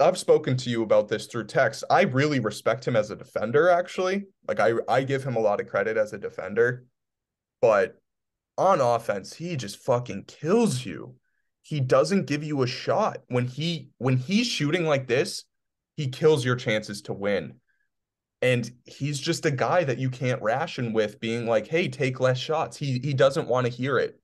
I've spoken to you about this through text. I really respect him as a defender, actually. Like I I give him a lot of credit as a defender, but on offense, he just fucking kills you he doesn't give you a shot when he when he's shooting like this he kills your chances to win and he's just a guy that you can't ration with being like hey take less shots he he doesn't want to hear it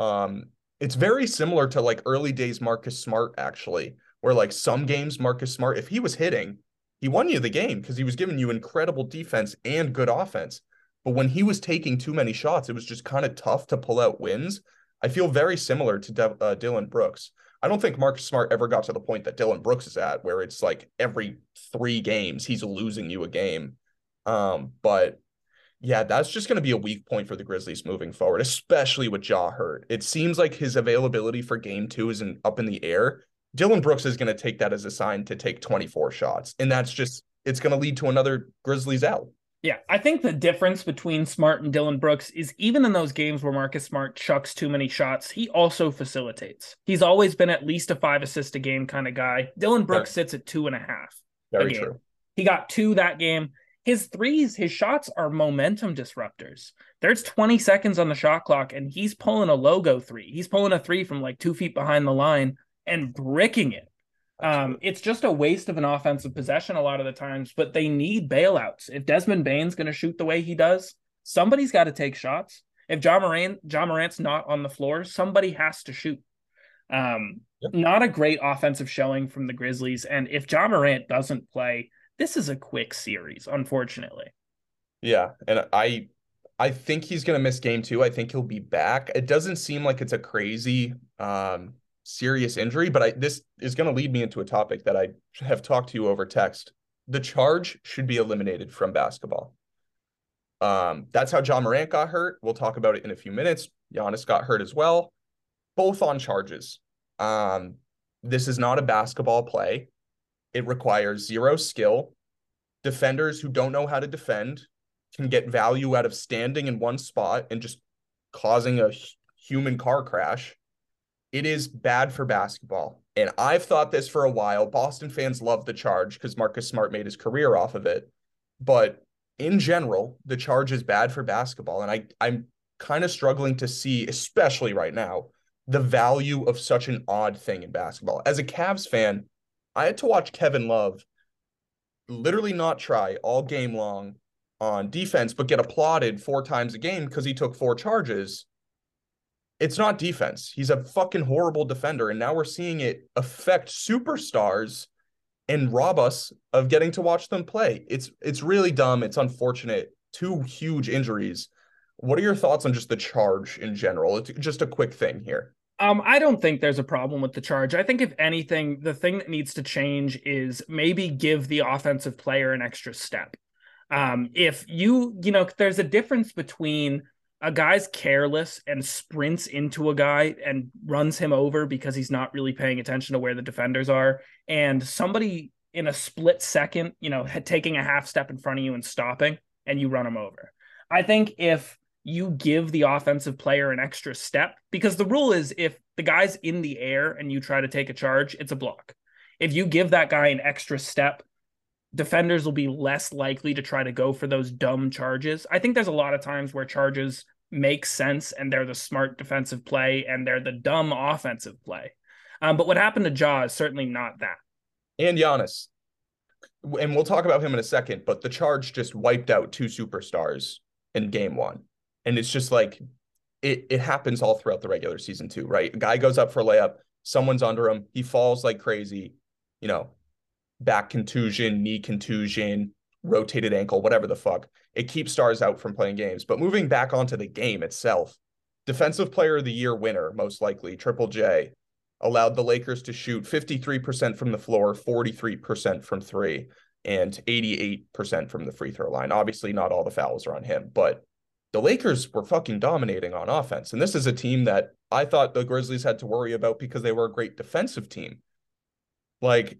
um it's very similar to like early days Marcus Smart actually where like some games Marcus Smart if he was hitting he won you the game because he was giving you incredible defense and good offense but when he was taking too many shots it was just kind of tough to pull out wins I feel very similar to De- uh, Dillon Brooks. I don't think Marcus Smart ever got to the point that Dillon Brooks is at, where it's like every three games he's losing you a game. Um, but yeah, that's just going to be a weak point for the Grizzlies moving forward, especially with Ja hurt. It seems like his availability for game two is in, up in the air. Dillon Brooks is going to take that as a sign to take 24 shots, and that's just it's going to lead to another Grizzlies out. Yeah, I think the difference between Smart and Dillon Brooks is even in those games where Marcus Smart chucks too many shots, he also facilitates. He's always been at least a five assist a game kind of guy. Dillon Brooks sits at two and a half. Very true. He got two that game. His threes, his shots are momentum disruptors. There's 20 seconds on the shot clock, and he's pulling a logo three. He's pulling a three from like two feet behind the line and bricking it. Um, it's just a waste of an offensive possession a lot of the times, but they need bailouts. If Desmond Bane's going to shoot the way he does, somebody's got to take shots. If Ja Morant, Ja Morant's not on the floor, somebody has to shoot. Um, yep. Not a great offensive showing from the Grizzlies. And if Ja Morant doesn't play, this is a quick series, unfortunately. Yeah. And I I think he's gonna miss game two. I think he'll be back. It doesn't seem like it's a crazy um serious injury, but I this is gonna lead me into a topic that I have talked to you over text. The charge should be eliminated from basketball. Um, that's how Ja Morant got hurt. We'll talk about it in a few minutes. Giannis got hurt as well both on charges. Um, this is not a basketball play. It requires zero skill. Defenders who don't know how to defend can get value out of standing in one spot and just causing a human car crash. It is bad for basketball. And I've thought this for a while. Boston fans love the charge because Marcus Smart made his career off of it. But in general, the charge is bad for basketball. And I, I'm kind of struggling to see, especially right now, the value of such an odd thing in basketball. As a Cavs fan, I had to watch Kevin Love literally not try all game long on defense, but get applauded four times a game because he took four charges. It's not defense. He's a fucking horrible defender. And now we're seeing it affect superstars and rob us of getting to watch them play. It's it's really dumb. It's unfortunate. Two huge injuries. What are your thoughts on just the charge in general? It's just a quick thing here. Um, I don't think there's a problem with the charge. I think if anything, the thing that needs to change is maybe give the offensive player an extra step. Um, if you, you know, there's a difference between a guy's careless and sprints into a guy and runs him over because he's not really paying attention to where the defenders are, and somebody in a split second, you know, taking a half step in front of you and stopping, and you run him over. I think if you give the offensive player an extra step because the rule is if the guy's in the air and you try to take a charge, it's a block. If you give that guy an extra step, defenders will be less likely to try to go for those dumb charges. I think there's a lot of times where charges make sense and they're the smart defensive play and they're the dumb offensive play. Um, but what happened to Ja is certainly not that. And Giannis. And we'll talk about him in a second, but the charge just wiped out two superstars in game one. And it's just like it it happens all throughout the regular season too, right? A guy goes up for a layup, someone's under him, he falls like crazy, you know, back contusion, knee contusion, rotated ankle, whatever the fuck. It keeps stars out from playing games. But moving back onto the game itself, defensive player of the year winner, most likely, Triple J, allowed the Lakers to shoot 53% from the floor, 43% from three, and 88% from the free throw line. Obviously, not all the fouls are on him, but the Lakers were fucking dominating on offense. And this is a team that I thought the Grizzlies had to worry about because they were a great defensive team. Like,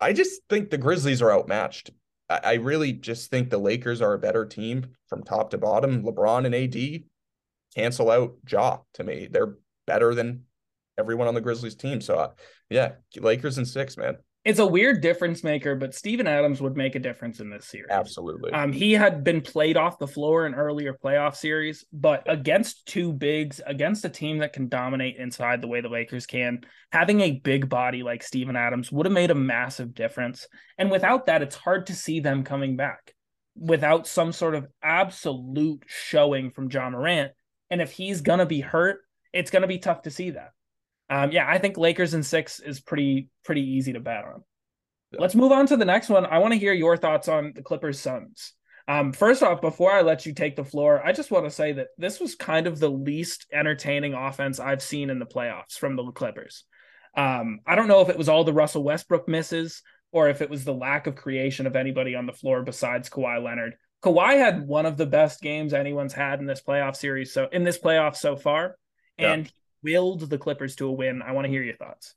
I just think the Grizzlies are outmatched. I, I really just think the Lakers are a better team from top to bottom. LeBron and AD cancel out Ja to me. They're better than everyone on the Grizzlies team. So, uh, yeah, Lakers and six, man it's a weird difference maker, but Steven Adams would make a difference in this series. Absolutely. Um, he had been played off the floor in earlier playoff series, but against two bigs, against a team that can dominate inside the way the Lakers can, having a big body like Steven Adams would have made a massive difference. And without that, it's hard to see them coming back without some sort of absolute showing from Ja Morant. And if he's gonna be hurt, it's gonna be tough to see that. Um, yeah, I think Lakers in six is pretty pretty easy to bet on. Yeah. Let's move on to the next one. I want to hear your thoughts on the Clippers Suns. Um, first off, before I let you take the floor, I just want to say that this was kind of the least entertaining offense I've seen in the playoffs from the Clippers. Um, I don't know if it was all the Russell Westbrook misses or if it was the lack of creation of anybody on the floor besides Kawhi Leonard. Kawhi had one of the best games anyone's had in this playoff series, so in this playoff so far, and yeah willed the Clippers to a win. I want to hear your thoughts.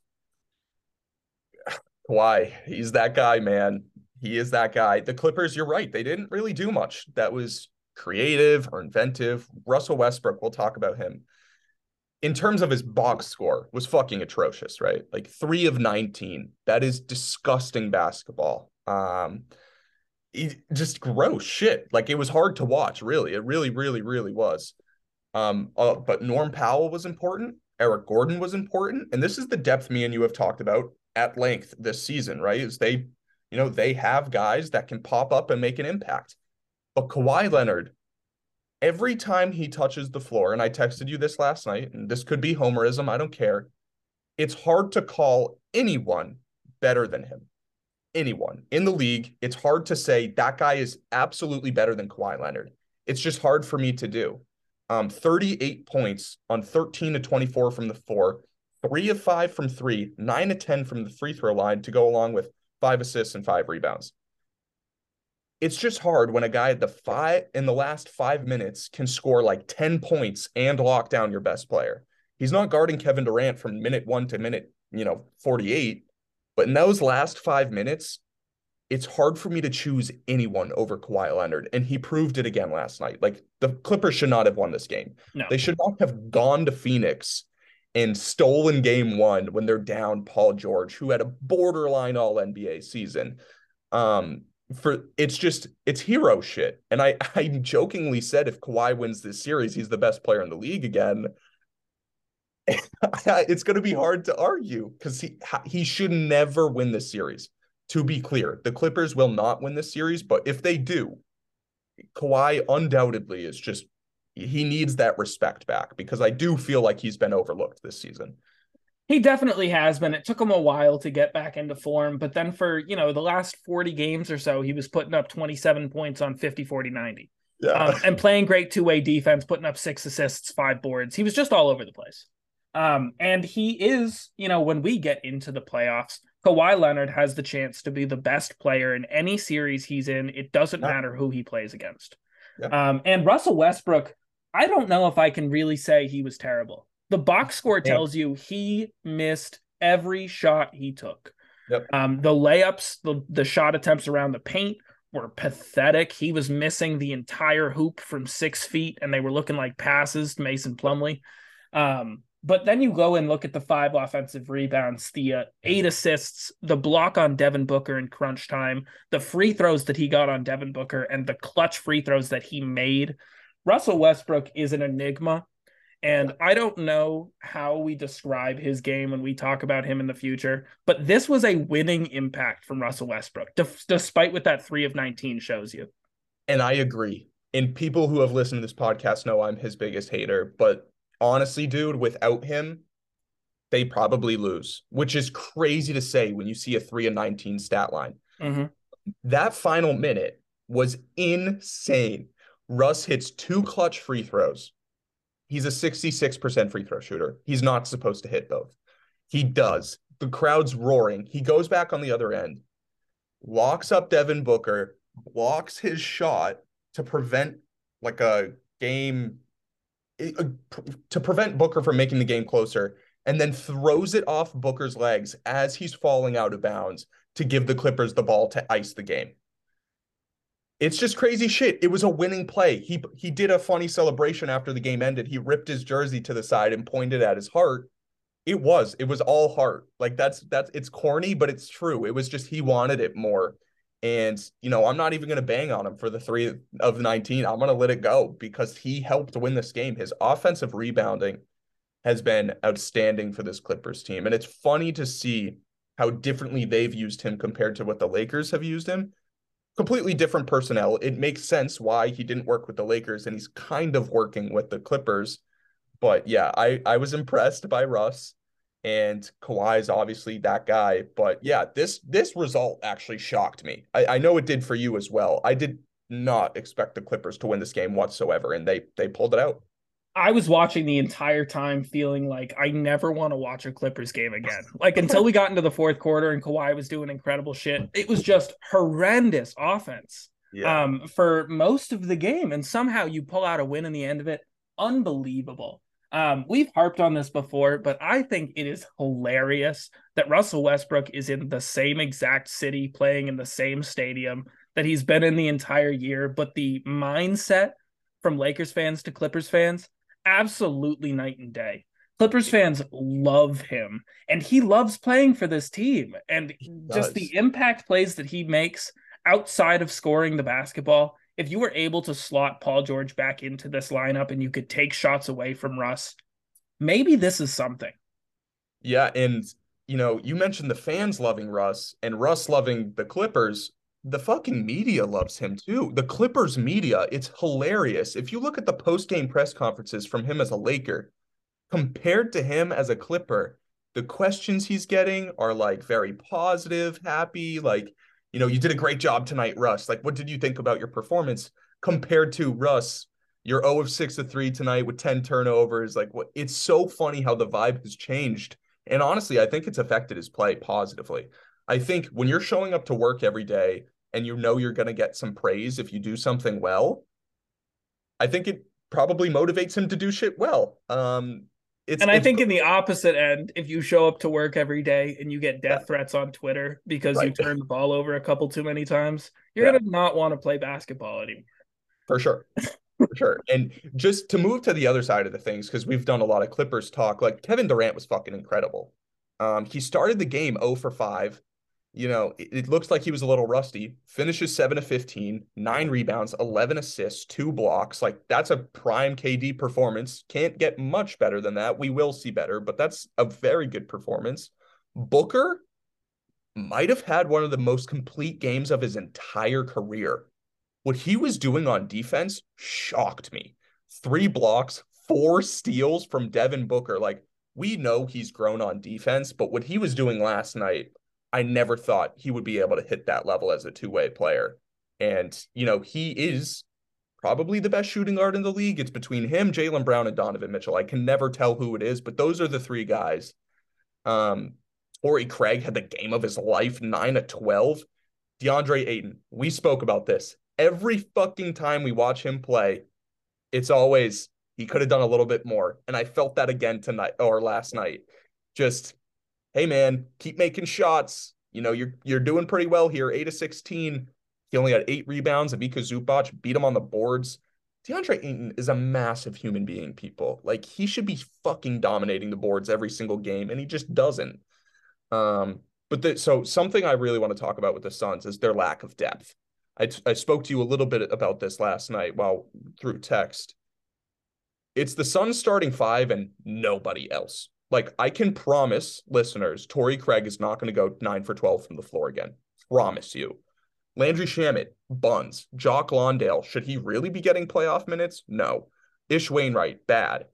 Why? He's that guy, man. He is that guy. The Clippers, you're right. They didn't really do much that was creative or inventive. Russell Westbrook, we'll talk about him. In terms of his box score, was fucking atrocious, right? Like three of 19. That is disgusting basketball. Um, just gross shit. Like it was hard to watch, really. It really, really, really was. Um, uh, but Norm Powell was important. Eric Gordon was important, and this is the depth me and you have talked about at length this season, right? Is they, you know, they have guys that can pop up and make an impact. But Kawhi Leonard, every time he touches the floor, and I texted you this last night, and this could be homerism, I don't care. It's hard to call anyone better than him. Anyone in the league, it's hard to say that guy is absolutely better than Kawhi Leonard. It's just hard for me to do. Um, 38 points on 13 to 24 from the four, three of five from three, nine to 10 from the free throw line to go along with five assists and five rebounds it's just hard when a guy at the five in the last five minutes can score like 10 points and lock down your best player. He's not guarding Kevin Durant from minute one to minute, you know, 48. But in those last five minutes, it's hard for me to choose anyone over Kawhi Leonard. And he proved it again last night. Like the Clippers should not have won this game. No. They should not have gone to Phoenix and stolen game one when they're down Paul George, who had a borderline all NBA season. Um, for it's just it's hero shit. And I I jokingly said if Kawhi wins this series, he's the best player in the league again. it's going to be hard to argue because he he should never win this series. To be clear, the Clippers will not win this series, but if they do, Kawhi undoubtedly is just he needs that respect back because I do feel like he's been overlooked this season. He definitely has been. It took him a while to get back into form, but then for, you know, the last 40 games or so, he was putting up 27 points on 50, 40, 90. Yeah. Um, and playing great two way defense, putting up six assists, five boards. He was just all over the place. Um, and he is, you know, when we get into the playoffs, Kawhi Leonard has the chance to be the best player in any series he's in. It doesn't yeah. matter who he plays against. Yeah. Um, and Russell Westbrook, I don't know if I can really say he was terrible. The box score tells you he missed every shot he took. Yep. Um, the layups, the, the shot attempts around the paint were pathetic. He was missing the entire hoop from six feet, and they were looking like passes to Mason Plumlee. Um, but then you go and look at the five offensive rebounds, the uh, eight assists, the block on Devin Booker in crunch time, the free throws that he got on Devin Booker, and the clutch free throws that he made. Russell Westbrook is an enigma. And I don't know how we describe his game when we talk about him in the future, but this was a winning impact from Russell Westbrook, despite what that three of 19 shows you. And I agree. And people who have listened to this podcast know I'm his biggest hater. But honestly, dude, without him, they probably lose, which is crazy to say when you see a three of 19 stat line. Mm-hmm. That final minute was insane. Russ hits two clutch free throws He's a 66% free throw shooter. He's not supposed to hit both. He does. The crowd's roaring. He goes back on the other end, locks up Devin Booker, blocks his shot to prevent like a game Uh, to prevent Booker from making the game closer and then throws it off Booker's legs as he's falling out of bounds to give the Clippers the ball to ice the game. It's just crazy shit. It was a winning play. He he did a funny celebration after the game ended. He ripped his jersey to the side and pointed at his heart. It was. It was all heart. Like that's that's it's corny, but it's true. It was just he wanted it more. And you know, I'm not even gonna bang on him for the three of 19. I'm gonna let it go because he helped win this game. His offensive rebounding has been outstanding for this Clippers team. And it's funny to see how differently they've used him compared to what the Lakers have used him completely different personnel. It makes sense why he didn't work with the Lakers and he's kind of working with the Clippers. But yeah, I I was impressed by Russ and Kawhi is obviously that guy. But yeah, this this result actually shocked me. I, I know it did for you as well. I did not expect the Clippers to win this game whatsoever, and they they pulled it out. I was watching the entire time feeling like I never want to watch a Clippers game again. Like until we got into the fourth quarter and Kawhi was doing incredible shit. It was just horrendous offense yeah. um, for most of the game. And somehow you pull out a win in the end of it. Unbelievable. Um, we've harped on this before, but I think it is hilarious that Russell Westbrook is in the same exact city, playing in the same stadium that he's been in the entire year. But the mindset from Lakers fans to Clippers fans absolutely night and day. Clippers fans love him and he loves playing for this team. And just the impact plays that he makes outside of scoring the basketball. If you were able to slot Paul George back into this lineup and you could take shots away from Russ, maybe this is something. Yeah. And, you know, you mentioned the fans loving Russ and Russ loving the Clippers. the fucking media loves him too. The Clippers media, it's hilarious. If you look at the post-game press conferences from him as a Laker, compared to him as a Clipper, the questions he's getting are like very positive, happy, like, you know, you did a great job tonight, Russ. Like, what did you think about your performance compared to Russ? You're 0 of 6 to 3 tonight with 10 turnovers. Like, what it's so funny how the vibe has changed. And honestly, I think it's affected his play positively. I think when you're showing up to work every day and you know you're going to get some praise if you do something well, I think it probably motivates him to do shit well. Um, it's, and I think in the opposite end, if you show up to work every day and you get death yeah. threats on Twitter because right. you turn the ball over a couple too many times, you're yeah. gonna not want to play basketball anymore. For sure. For sure. And just to move to the other side of the things, because we've done a lot of Clippers talk, like Kevin Durant was fucking incredible. Um, he started the game 0 for 5 you know, it, it, looks like he was a little rusty. Finishes 7 to 15, nine rebounds, 11 assists, two blocks. Like, that's a prime KD performance. Can't get much better than that. We will see better, but that's a very good performance. Booker might have had one of the most complete games of his entire career. What he was doing on defense shocked me. Three blocks, four steals from Devin Booker. Like, we know he's grown on defense, but what he was doing last night I never thought he would be able to hit that level as a two way player. And, you know, he is probably the best shooting guard in the league. It's between him, Jaylen Brown, and Donovan Mitchell. I can never tell who it is, but those are the three guys. Um, Torrey Craig had the game of his life, 9 at 12. DeAndre Ayton, we spoke about this. Every fucking time we watch him play, it's always he could have done a little bit more. And I felt that again tonight or last night. Just hey man, keep making shots. You know, you're you're doing pretty well here. Eight to 16. He only had eight rebounds. Ivica Zubac beat him on the boards. DeAndre Ayton is a massive human being, people. Like he should be fucking dominating the boards every single game, and he just doesn't. Um, but the, so something I really want to talk about with the Suns is their lack of depth. I, I spoke to you a little bit about this last night while through text. It's the Suns starting five and nobody else. Like I can promise listeners, Torrey Craig is not going to go nine for 12 from the floor again. Promise you. Landry Shamet, Buns, Jock Landale, should he really be getting playoff minutes? No. Ish Wainwright, bad.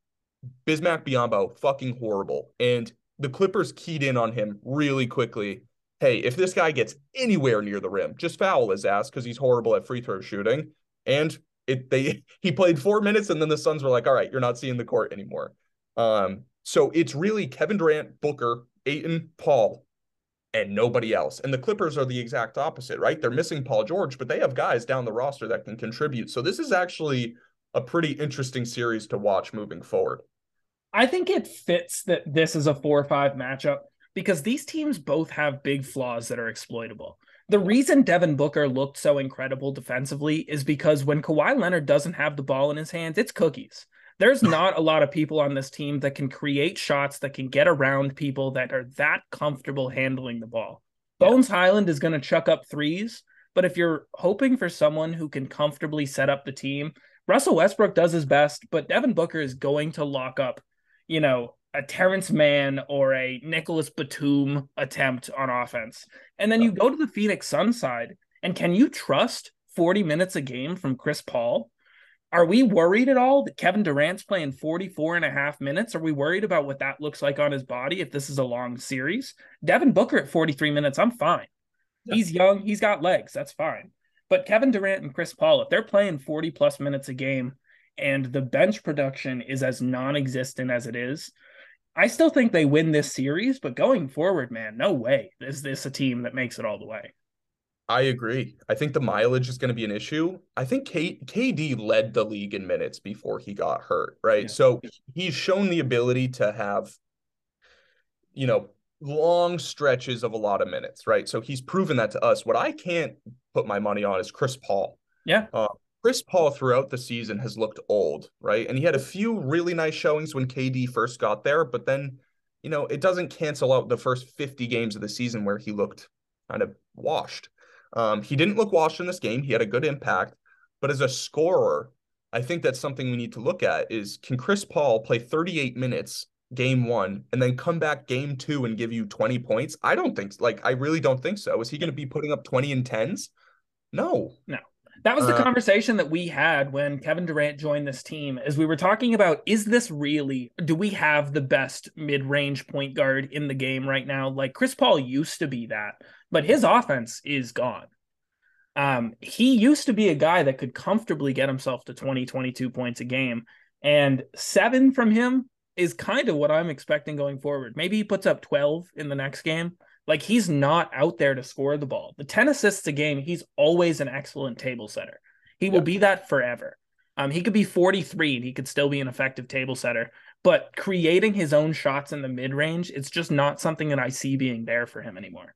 Bismack Biyombo, fucking horrible. And the Clippers keyed in on him really quickly. Hey, if this guy gets anywhere near the rim, just foul his ass because he's horrible at free throw shooting. And it they he played four minutes and then the Suns were like, all right, you're not seeing the court anymore. Um, so it's really Kevin Durant, Booker, Ayton, Paul, and nobody else. And the Clippers are the exact opposite, right? They're missing Paul George, but they have guys down the roster that can contribute. So this is actually a pretty interesting series to watch moving forward. I think it fits that this is a 4 or 5 matchup because these teams both have big flaws that are exploitable. The reason Devin Booker looked so incredible defensively is because when Kawhi Leonard doesn't have the ball in his hands, it's cookies there's not a lot of people on this team that can create shots that can get around people that are that comfortable handling the ball. Yeah. Bones Hyland is going to chuck up threes, but if you're hoping for someone who can comfortably set up the team, Russell Westbrook does his best, but Devin Booker is going to lock up, you know, a Terance Mann or a Nicolas Batum attempt on offense. And then you go to the Phoenix Sun side, and can you trust 40 minutes a game from Chris Paul? Are we worried at all that Kevin Durant's playing 44 and a half minutes? Are we worried about what that looks like on his body if this is a long series? Devin Booker at 43 minutes, I'm fine. He's young, he's got legs, that's fine. But Kevin Durant and Chris Paul, if they're playing 40 plus minutes a game and the bench production is as non existent as it is, I still think they win this series. But going forward, man, no way is this a team that makes it all the way. I agree. I think the mileage is going to be an issue. I think K- KD led the league in minutes before he got hurt, right? Yeah. So he's shown the ability to have, you know, long stretches of a lot of minutes, right? So he's proven that to us. What I can't put my money on is Chris Paul. Yeah. Uh, Chris Paul throughout the season has looked old, right? And he had a few really nice showings when KD first got there, but then, you know, it doesn't cancel out the first 50 games of the season where he looked kind of washed. Um, he didn't look washed in this game. He had a good impact, but as a scorer, I think that's something we need to look at is can Chris Paul play 38 minutes game one and then come back game two and give you 20 points? I don't think like I really don't think so. Is he going to be putting up 20 and 10s? No. No. That was the Uh, conversation that we had when Kevin Durant joined this team as we were talking about is this really do we have the best mid-range point guard in the game right now? Like Chris Paul used to be that, but his offense is gone. Um, he used to be a guy that could comfortably get himself to 20, 22 points a game. And seven from him is kind of what I'm expecting going forward. Maybe he puts up 12 in the next game. Like he's not out there to score the ball. The 10 assists a game, he's always an excellent table setter. He will be that forever. Um, he could be 43 and he could still be an effective table setter, but creating his own shots in the mid range, it's just not something that I see being there for him anymore.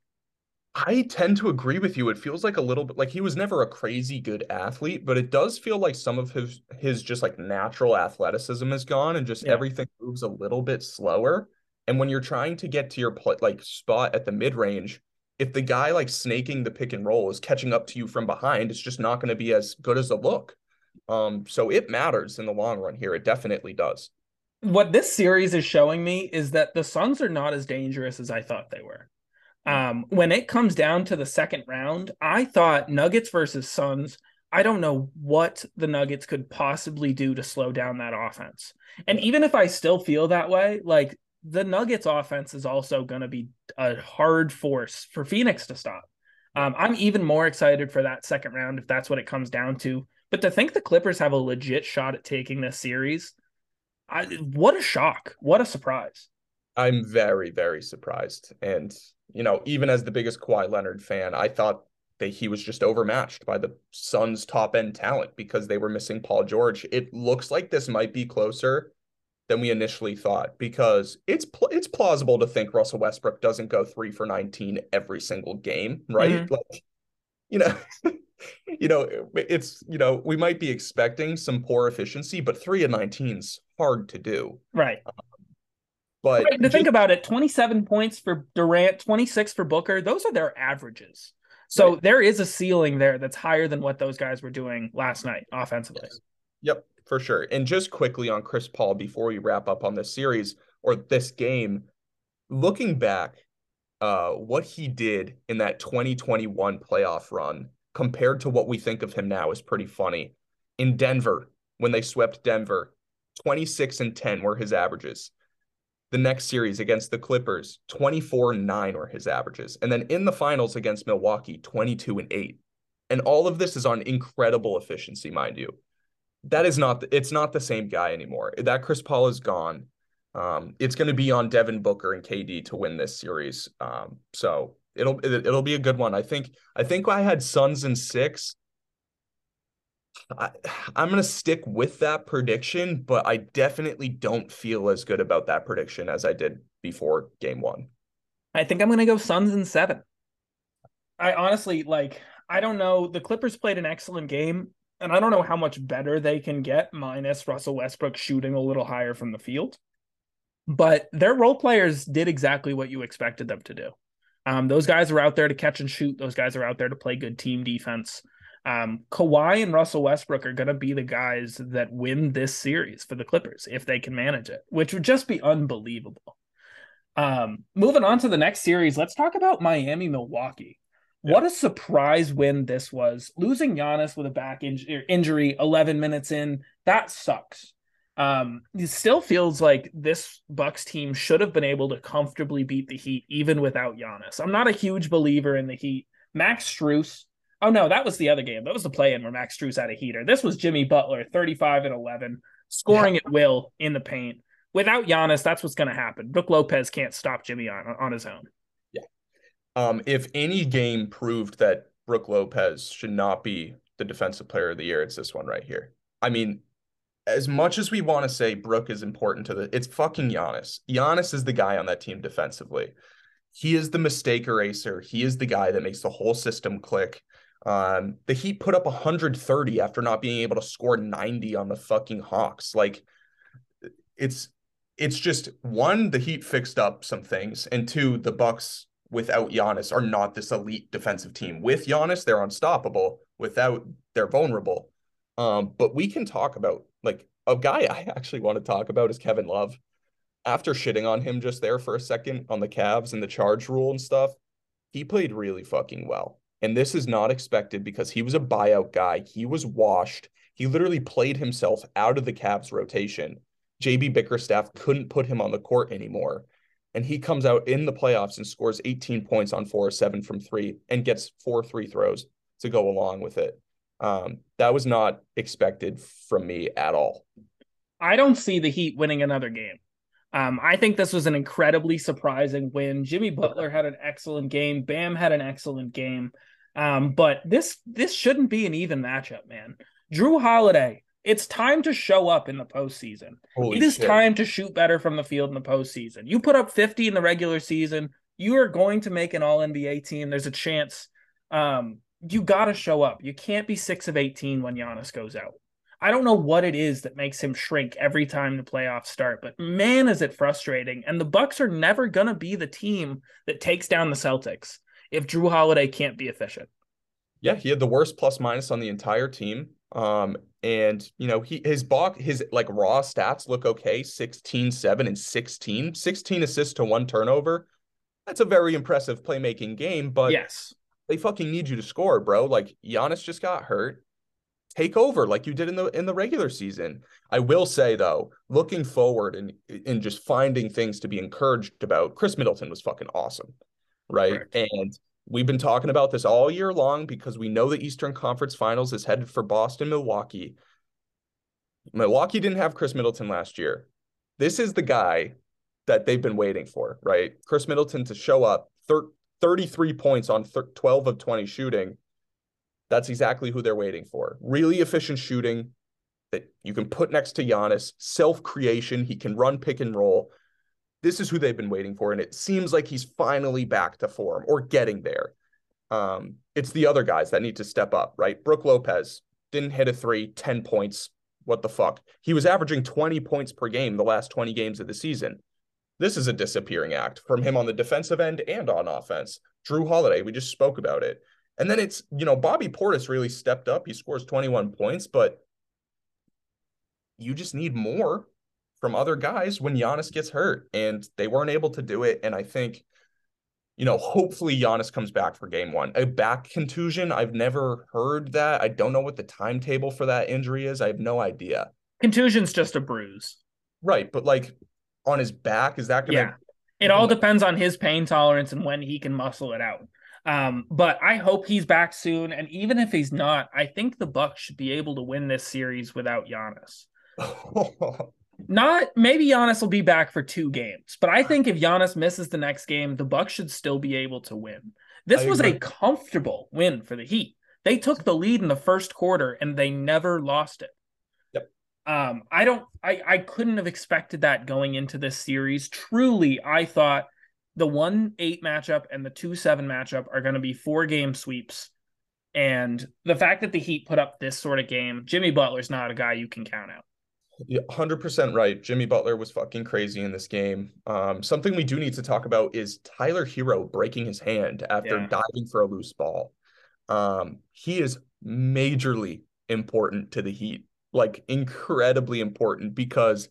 I tend to agree with you. It feels like a little bit like he was never a crazy good athlete, but it does feel like some of his his just like natural athleticism is gone and just Yeah. everything moves a little bit slower. And when you're trying to get to your pl- like spot at the mid range, if the guy like snaking the pick and roll is catching up to you from behind, it's just not going to be as good as a look. Um, so it matters in the long run here. It definitely does. what this series is showing me is that the Suns are not as dangerous as I thought they were. Um, when it comes down to the second round, I thought Nuggets versus Suns. I don't know what the Nuggets could possibly do to slow down that offense. And even if I still feel that way, like the Nuggets offense is also going to be a hard force for Phoenix to stop. Um, I'm even more excited for that second round if that's what it comes down to. But to think the Clippers have a legit shot at taking this series, I, what a shock! What a surprise! I'm very, very surprised. And, you know, even as the biggest Kawhi Leonard fan, I thought that he was just overmatched by the Suns' top end talent because they were missing Paul George. It looks like this might be closer than we initially thought because it's pl- it's plausible to think Russell Westbrook doesn't go 3 for 19 every single game, right? Mhm. Like you know, you know, it's you know, we might be expecting some poor efficiency, but 3 of 19's hard to do. Right. But Right, to just- think about it, 27 points for Durant, 26 for Booker, those are their averages. So Right. there is a ceiling there that's higher than what those guys were doing last night offensively. Yes. Yep, for sure. And just quickly on Chris Paul before we wrap up on this series or this game, looking back, uh, what he did in that 2021 playoff run compared to what we think of him now is pretty funny. In Denver, when they swept Denver, 26 and 10 were his averages. The next series against the Clippers, 24 and 9 were his averages. And then in the finals against Milwaukee, 22 and 8. And all of this is on incredible efficiency, mind you that is not it's not the same guy anymore. That Chris Paul is gone. Um, it's going to be on Devin Booker and KD to win this series. Um, so it'll it, it'll be a good one. I think I think I had Suns in six. I, I'm going to stick with that prediction, but I definitely don't feel as good about that prediction as I did before game one. I think I'm going to go Suns in seven. I honestly like, I don't know. The Clippers played an excellent game, and I don't know how much better they can get minus Russell Westbrook shooting a little higher from the field. But their role players did exactly what you expected them to do. Um, those guys are out there to catch and shoot. Those guys are out there to play good team defense. Um, Kawhi and Russell Westbrook are going to be the guys that win this series for the Clippers if they can manage it, which would just be unbelievable. Um, moving on to the next series, let's talk about Miami Milwaukee. Yeah. What a surprise win this was. Losing Giannis with a back inj- injury 11 minutes in, that sucks. Um, it still feels like this Bucks team should have been able to comfortably beat the Heat even without Giannis. I'm not a huge believer in the Heat. Max Strus. Oh no, that was the other game. That was the play-in where Max Strus had a heater. This was Jimmy Butler, 35 and 11, scoring at will in the paint. Without Giannis, that's what's going to happen. Brook Lopez can't stop Jimmy on on his own. Um, if any game proved that Brook Lopez should not be the defensive player of the year, it's this one right here. I mean, as much as we want to say Brook is important to the, it's fucking Giannis. Giannis is the guy on that team defensively. He is the mistake eraser. He is the guy that makes the whole system click. Um, the Heat put up 130 after not being able to score 90 on the fucking Hawks. Like, it's it's just one, the Heat fixed up some things, and two, the Bucks without Giannis are not this elite defensive team. With Giannis, they're unstoppable. Without, they're vulnerable. Um, but we can talk about like a guy I actually want to talk about is Kevin Love. After shitting on him just there for a second on the Cavs and the charge rule and stuff, he played really fucking well. And this is not expected because he was a buyout guy. He was washed. He literally played himself out of the Cavs rotation. JB Bickerstaff couldn't put him on the court anymore. And he comes out in the playoffs and scores 18 points on four or seven from three and gets four free throws to go along with it. Um, that was not expected from me at all. I don't see the Heat winning another game. Um, I think this was an incredibly surprising win. Jimmy Butler had an excellent game. Bam had an excellent game. Um, but this this shouldn't be an even matchup, man. Jrue Holiday, it's time to show up in the postseason. Holy it is shit. time to shoot better from the field in the postseason. You put up 50 in the regular season, you are going to make an all NBA team. There's a chance. Um, you got to show up. You can't be six of 18 when Giannis goes out. I don't know what it is that makes him shrink every time the playoffs start, but man, is it frustrating. And the Bucks are never going to be the team that takes down the Celtics if Jrue Holiday can't be efficient. Yeah, he had the worst plus minus on the entire team. Um, and you know, he his box his like raw stats look okay, 16, 7, and 16. 16 assists to one turnover. That's a very impressive playmaking game, but yes, they fucking need you to score, bro. Like Giannis just got hurt. Take over like you did in the in the regular season. I will say though, looking forward and and just finding things to be encouraged about, Khris Middleton was fucking awesome. Right. Correct. And we've been talking about this all year long because we know the Eastern Conference Finals is headed for Boston, Milwaukee. Milwaukee didn't have Khris Middleton last year. This is the guy that they've been waiting for, right? Khris Middleton to show up, thir- 33 points on 12 of 20 shooting. That's exactly who they're waiting for. Really efficient shooting that you can put next to Giannis, self creation. He can run pick and roll. This is who they've been waiting for. And it seems like he's finally back to form or getting there. Um, it's the other guys that need to step up, right? Brook Lopez didn't hit a three, 10 points. What the fuck? He was averaging 20 points per game the last 20 games of the season. This is a disappearing act from him on the defensive end and on offense. Jrue Holiday, we just spoke about it. And then it's, you know, Bobby Portis really stepped up. He scores 21 points, but you just need more from other guys when Giannis gets hurt. And they weren't able to do it. And I think, you know, hopefully Giannis comes back for game one. A back contusion, I've never heard that. I don't know what the timetable for that injury is. I have no idea. Contusion's just a bruise. Right. But like on his back? Is that going to? Yeah. It all depends on his pain tolerance and when he can muscle it out. Um, but I hope he's back soon. And even if he's not, I think the Bucks should be able to win this series without Giannis. not maybe Giannis will be back for two games, but I think if Giannis misses the next game, the Bucks should still be able to win. This was a comfortable win for the Heat. They took the lead in the first quarter and they never lost it. Um, I don't I I couldn't have expected that going into this series. Truly, I thought the one eight matchup and the two seven matchup are going to be four game sweeps. And the fact that the Heat put up this sort of game, Jimmy Butler's not a guy you can count out. Yeah, 100% right. Jimmy Butler was fucking crazy in this game. Um, something we do need to talk about is Tyler Herro breaking his hand after yeah. diving for a loose ball. Um, he is majorly important to the Heat like incredibly important because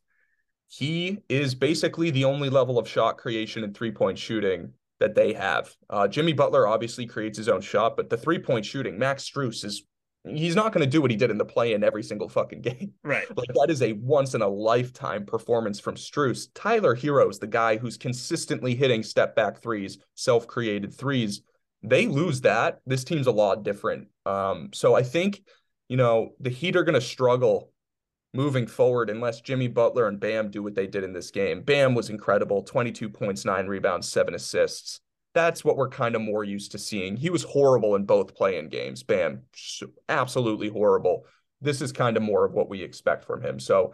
he is basically the only level of shot creation and three point shooting that they have. Uh, Jimmy Butler obviously creates his own shot, but the three point shooting, Max Strus is he's not going to do what he did in the play in every single fucking game. Right. Like that is a once in a lifetime performance from Strus. Tyler Herro's the guy who's consistently hitting step back threes, self created threes. They lose that. This team's a lot different. Um, so I think you know, the Heat are going to struggle moving forward unless Jimmy Butler and Bam do what they did in this game. Bam was incredible 22 points, nine rebounds, seven assists. That's what we're kind of more used to seeing. He was horrible in both playing games. Bam, absolutely horrible. This is kind of more of what we expect from him. So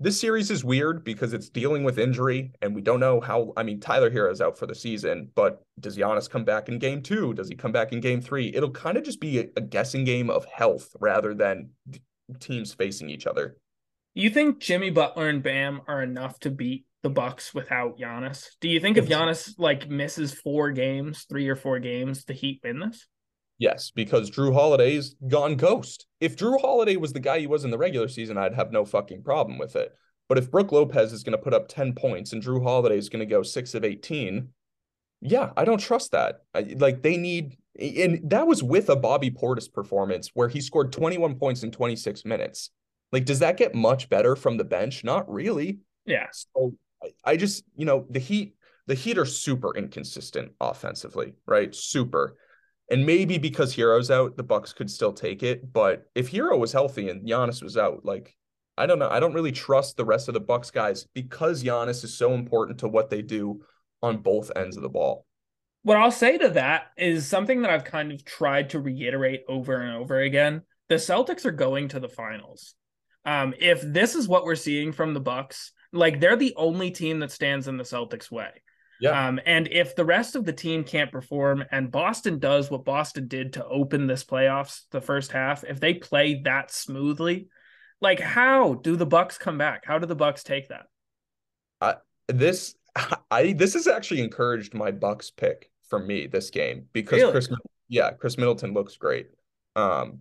this series is weird because it's dealing with injury, and we don't know how. I mean, Tyler Herro's out for the season, but does Giannis come back in game two? Does he come back in game three? It'll kind of just be a guessing game of health rather than teams facing each other. You think Jimmy Butler and Bam are enough to beat the Bucks without Giannis? Do you think if Giannis like misses four games, three or four games, the Heat win this? Yes, because Jrue Holiday's gone ghost. If Jrue Holiday was the guy he was in the regular season, I'd have no fucking problem with it. But if Brook Lopez is going to put up 10 points and Jrue Holiday is going to go 6 of 18, yeah, I don't trust that. I, like they need And that was with a Bobby Portis performance where he scored 21 points in 26 minutes. Like, does that get much better from the bench? Not really. Yeah. So I just, you know, the Heat, the Heat are super inconsistent offensively, right? Super. And maybe because Herro's out, the Bucks could still take it. But if Herro was healthy and Giannis was out, like I don't know, I don't really trust the rest of the Bucks guys because Giannis is so important to what they do on both ends of the ball. What I'll say to that is something that I've kind of tried to reiterate over and over again. The Celtics are going to the finals. Um, if this is what we're seeing from the Bucks, like they're the only team that stands in the Celtics' way. Yeah. Um, and if the rest of the team can't perform and Boston does what Boston did to open this playoffs the first half, if they play that smoothly, like how do the Bucks come back? How do the Bucks take that? Uh, this I this has actually encouraged my Bucks pick for me this game because really? Khris yeah, Khris Middleton looks great. Um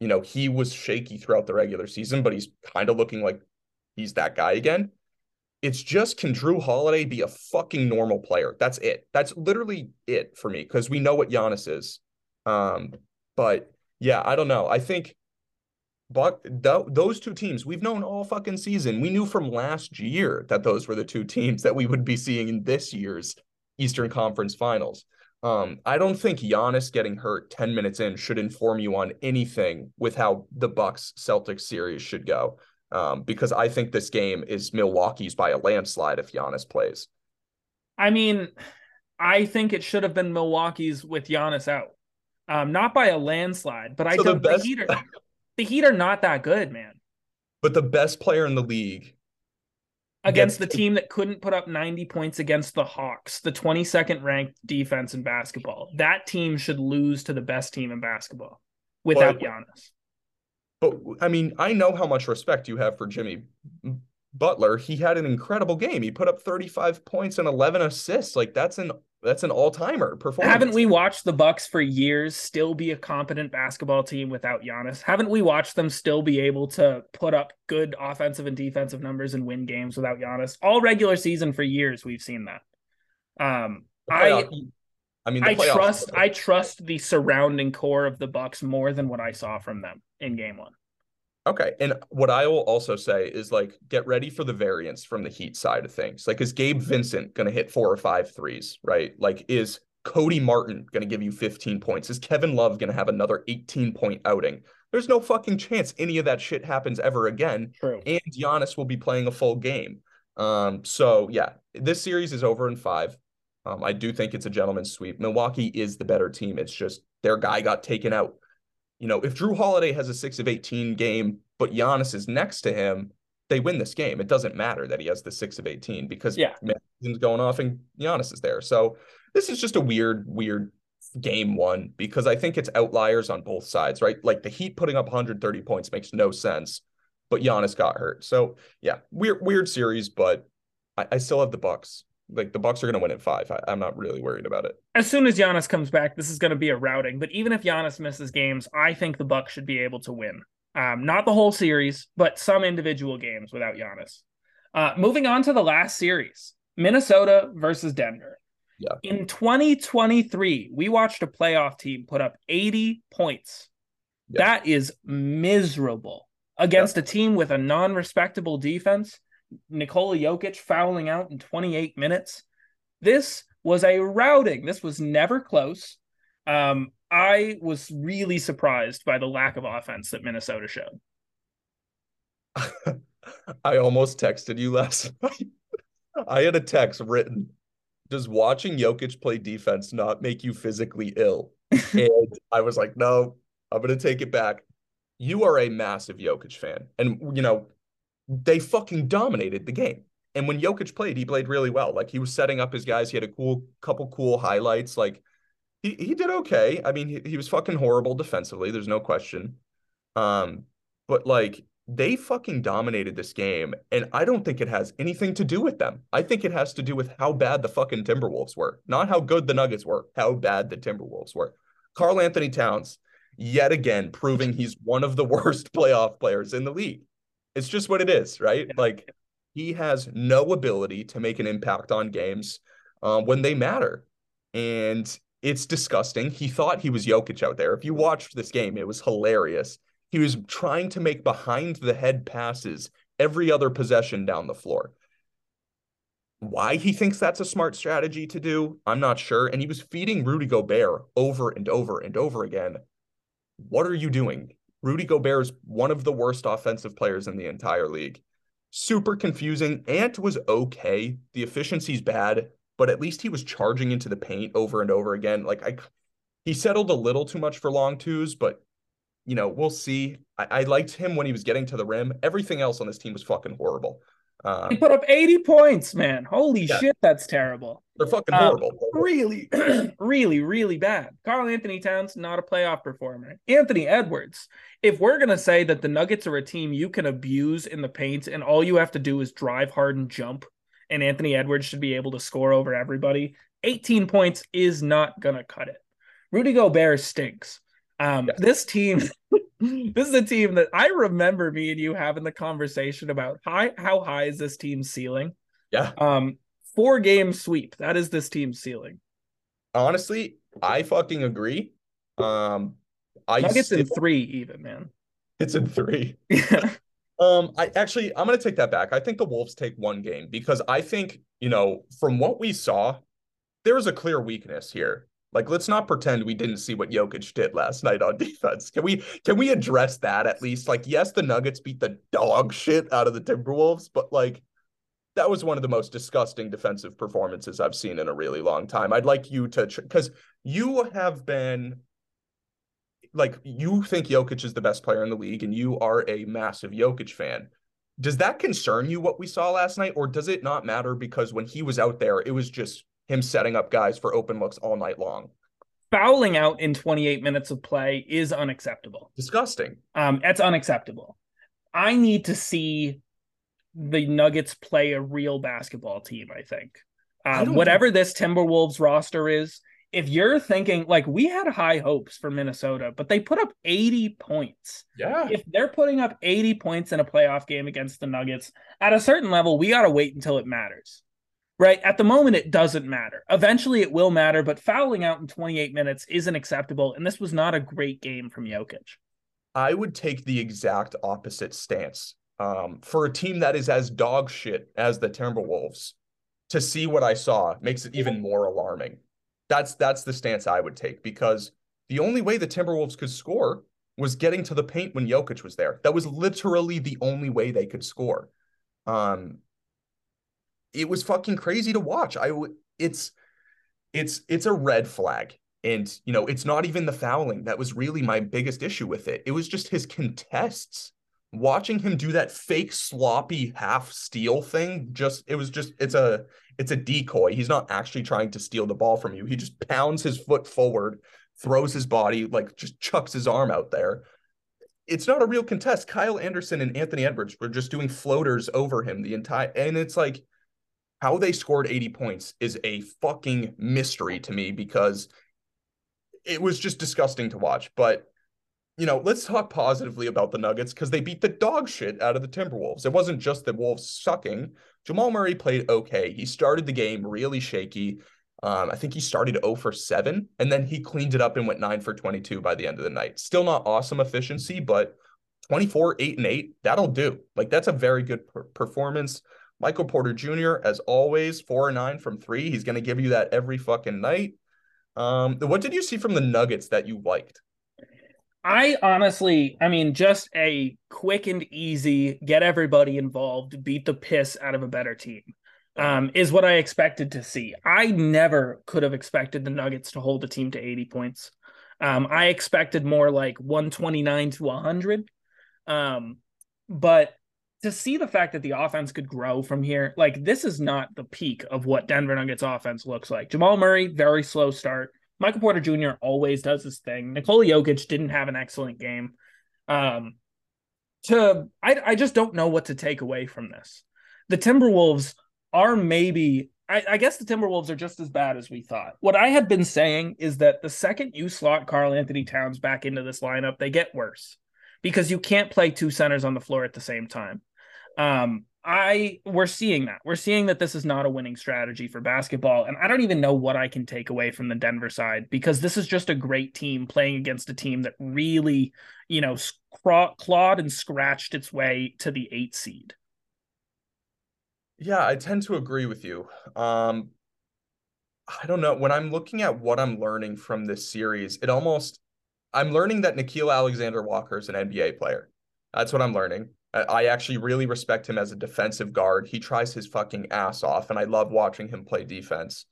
you know, he was shaky throughout the regular season, but he's kind of looking like he's that guy again. It's just can Jrue Holiday be a fucking normal player? That's it. That's literally it for me because we know what Giannis is. Um, but yeah, I don't know. I think but th- those two teams we've known all fucking season. We knew from last year that those were the two teams that we would be seeing in this year's Eastern Conference Finals. Um, I don't think Giannis getting hurt 10 minutes in should inform you on anything with how the Bucks Celtics series should go um, because I think this game is Milwaukee's by a landslide if Giannis plays. I mean, I think it should have been Milwaukee's with Giannis out. Um, not by a landslide, but I so don't. The, best... the, Heat are, the Heat are not that good, man. But the best player in the league against the team that couldn't put up 90 points against the Hawks, the 22nd ranked defense in basketball. That team should lose to the best team in basketball without but, Giannis. But I mean, I know how much respect you have for Jimmy Butler. He had an incredible game. He put up 35 points and 11 assists. Like that's an that's an all-timer performance. Haven't we watched the Bucks for years still be a competent basketball team without Giannis? Haven't we watched them still be able to put up good offensive and defensive numbers and win games without Giannis? All regular season for years we've seen that. Um I I mean I trust I trust the surrounding core of the Bucks more than what I saw from them in game 1. Okay. And what I will also say is like get ready for the variance from the Heat side of things. Like is Gabe Vincent going to hit four or five threes, right? Like is Cody Martin going to give you 15 points? Is Kevin Love going to have another 18 point outing? There's no fucking chance any of that shit happens ever again. True. And Giannis will be playing a full game. Um, so yeah, this series is over in five. Um, I do think it's a gentleman's sweep. Milwaukee is the better team. It's just their guy got taken out you know, if Jrue Holiday has a six of 18 game, but Giannis is next to him, they win this game. It doesn't matter that he has the six of 18 because yeah, he's going off and Giannis is there. So this is just a weird, weird game one because I think it's outliers on both sides, right? Like the Heat putting up 130 points makes no sense, but Giannis got hurt. So yeah, weird, weird series, but I, I still have the Bucks like the Bucks are going to win at five. I, am not really worried about it. As soon as Giannis comes back, this is going to be a routing. But even if Giannis misses games, I think the Bucks should be able to win. Um, not the whole series, but some individual games without Giannis. Uh, moving on to the last series, Minnesota versus Denver. Yeah. In 2023, we watched a playoff team put up 80 points. Yeah. That is miserable against yeah. a team with a non-respectable defense Nikola Jokic fouling out in 28 minutes. This was a routing. This was never close. Um, I was really surprised by the lack of offense that Minnesota showed. I almost texted you last night. I had a text written Does watching Jokic play defense not make you physically ill? and I was like, No, I'm going to take it back. You are a massive Jokic fan. And, you know, they fucking dominated the game. And when Jokic played, he played really well. Like he was setting up his guys. He had a cool couple cool highlights. Like he he did okay. I mean, he, he was fucking horrible defensively. There's no question. Um, but like they fucking dominated this game, and I don't think it has anything to do with them. I think it has to do with how bad the fucking Timberwolves were, not how good the Nuggets were. How bad the Timberwolves were. Karl-Anthony Towns, yet again, proving he's one of the worst playoff players in the league. It's just what it is, right? Yeah. Like he has no ability to make an impact on games um, when they matter. And it's disgusting. He thought he was Jokic out there. If you watched this game, it was hilarious. He was trying to make behind the head passes every other possession down the floor. Why he thinks that's a smart strategy to do, I'm not sure. And he was feeding Rudy Gobert over and over and over again. What are you doing? Rudy Gobert is one of the worst offensive players in the entire league. Super confusing. Ant was okay. The efficiency's bad, but at least he was charging into the paint over and over again. Like I he settled a little too much for long twos, but you know, we'll see. I, I liked him when he was getting to the rim. Everything else on this team was fucking horrible. Um, he put up 80 points, man. Holy yeah. shit, that's terrible. They're fucking um, horrible. Um, really, really, really bad. Karl-Anthony Towns, not a playoff performer. Anthony Edwards. If we're going to say that the Nuggets are a team you can abuse in the paint and all you have to do is drive hard and jump, and Anthony Edwards should be able to score over everybody, 18 points is not going to cut it. Rudy Gobert stinks. Um, yes. This team this is a team that I remember me and you having the conversation about high how high is this team's ceiling? Yeah. Um, four game sweep. That is this team's ceiling. Honestly, I fucking agree. Um, I Nuggets still... in three even, man. It's in three. Yeah. um, I actually I'm gonna take that back. I think the Wolves take one game because I think you know from what we saw, there is a clear weakness here. Like, let's not pretend we didn't see what Jokic did last night on defense. Can we can we address that at least? Like, yes, the Nuggets beat the dog shit out of the Timberwolves, but like that was one of the most disgusting defensive performances I've seen in a really long time. I'd like you to because you have been like you think Jokic is the best player in the league and you are a massive Jokic fan. Does that concern you what we saw last night or does it not matter because when he was out there it was just him setting up guys for open looks all night long. Fouling out in 28 minutes of play is unacceptable. Disgusting. Um, it's unacceptable. I need to see the Nuggets play a real basketball team. I think um, whatever think... this Timberwolves roster is, if you're thinking like we had high hopes for Minnesota, but they put up 80 points. Yeah. If they're putting up 80 points in a playoff game against the Nuggets, at a certain level, we got to wait until it matters right? At the moment, it doesn't matter. Eventually, it will matter, but fouling out in 28 minutes isn't acceptable. And this was not a great game from Jokic. I would take the exact opposite stance. Um, for a team that is as dog shit as the Timberwolves, to see what I saw makes it even more alarming. That's that's the stance I would take because the only way the Timberwolves could score was getting to the paint when Jokic was there. That was literally the only way they could score. Um, it was fucking crazy to watch. I it's it's it's a red flag. And you know, it's not even the fouling that was really my biggest issue with it. It was just his contests. Watching him do that fake sloppy half steal thing, just it was just it's a it's a decoy. He's not actually trying to steal the ball from you. He just pounds his foot forward, throws his body, like just chucks his arm out there. It's not a real contest. Kyle Anderson and Anthony Edwards were just doing floaters over him the entire and it's like how they scored 80 points is a fucking mystery to me because it was just disgusting to watch. But, you know, let's talk positively about the Nuggets because they beat the dog shit out of the Timberwolves. It wasn't just the Wolves sucking. Jamal Murray played okay. He started the game really shaky. Um, I think he started 0 for 7, and then he cleaned it up and went 9 for 22 by the end of the night. Still not awesome efficiency, but 24, 8 and 8, that'll do. Like, that's a very good per- performance. Michael Porter Jr., as always, four and nine from three. He's going to give you that every fucking night. Um, what did you see from the Nuggets that you liked? I honestly, I mean, just a quick and easy, get everybody involved, beat the piss out of a better team, um, is what I expected to see. I never could have expected the Nuggets to hold a team to 80 points. Um, I expected more like 129 to 100. Um, but to see the fact that the offense could grow from here, like this is not the peak of what Denver Nuggets offense looks like. Jamal Murray, very slow start. Michael Porter Jr. always does his thing. Nikola Jokic didn't have an excellent game. Um, to I, I just don't know what to take away from this. The Timberwolves are maybe I, I guess the Timberwolves are just as bad as we thought. What I had been saying is that the second you slot Karl-Anthony Towns back into this lineup, they get worse because you can't play two centers on the floor at the same time. Um, I we're seeing that. We're seeing that this is not a winning strategy for basketball. And I don't even know what I can take away from the Denver side because this is just a great team playing against a team that really, you know, clawed and scratched its way to the eight seed. Yeah, I tend to agree with you. Um I don't know. When I'm looking at what I'm learning from this series, it almost I'm learning that Nickeil Alexander Walker is an NBA player. That's what I'm learning. I actually really respect him as a defensive guard. He tries his fucking ass off, and I love watching him play defense.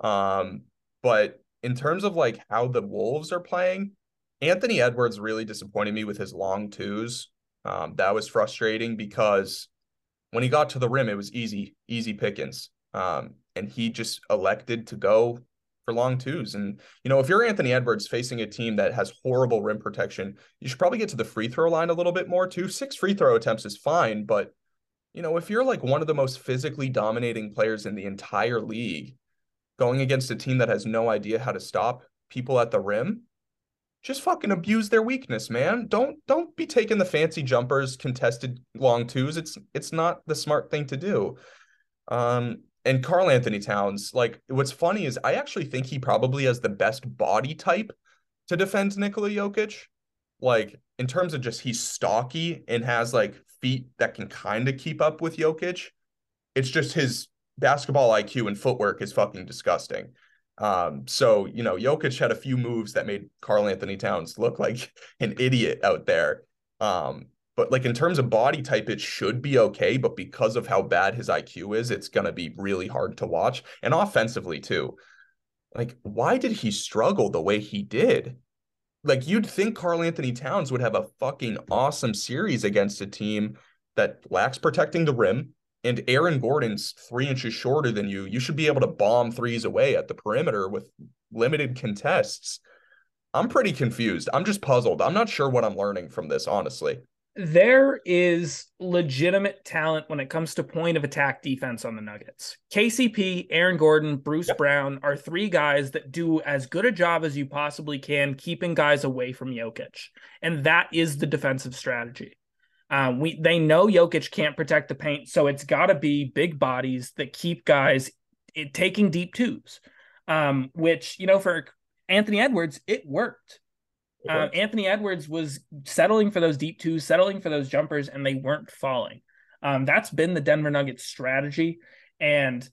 Um, but in terms of like how the Wolves are playing, Anthony Edwards really disappointed me with his long twos. Um, that was frustrating because when he got to the rim, it was easy, easy pickings. Um, and he just elected to go for long twos. And, you know, if you're Anthony Edwards facing a team that has horrible rim protection, you should probably get to the free throw line a little bit more too. Six free throw attempts is fine. But, you know, if you're like one of the most physically dominating players in the entire league going against a team that has no idea how to stop people at the rim, just fucking abuse their weakness, man. Don't don't be taking the fancy jumpers, contested long twos. It's it's not the smart thing to do. Um, and Karl-Anthony Towns, like what's funny is I actually think he probably has the best body type to defend Nikola Jokic. Like in terms of just he's stocky and has like feet that can kind of keep up with Jokic. It's just his basketball IQ and footwork is fucking disgusting. Um, so you know, Jokic had a few moves that made Karl-Anthony Towns look like an idiot out there. Um, but like in terms of body type, it should be okay. But because of how bad his IQ is, it's gonna be really hard to watch. And offensively too. Like, why did he struggle the way he did? Like you'd think Karl-Anthony Towns would have a fucking awesome series against a team that lacks protecting the rim. And Aaron Gordon's three inches shorter than you. You should be able to bomb threes away at the perimeter with limited contests. I'm pretty confused. I'm just puzzled. I'm not sure what I'm learning from this, honestly there is legitimate talent when it comes to point of attack defense on the Nuggets. KCP, Aaron Gordon, Bruce yep. Brown are three guys that do as good a job as you possibly can keeping guys away from Jokic. And that is the defensive strategy. Um, we they know Jokic can't protect the paint, so it's got to be big bodies that keep guys it, taking deep twos. Um, which you know for Anthony Edwards, it worked. Um, Anthony Edwards was settling for those deep twos, settling for those jumpers, and they weren't falling. Um, that's been the Denver Nuggets strategy. And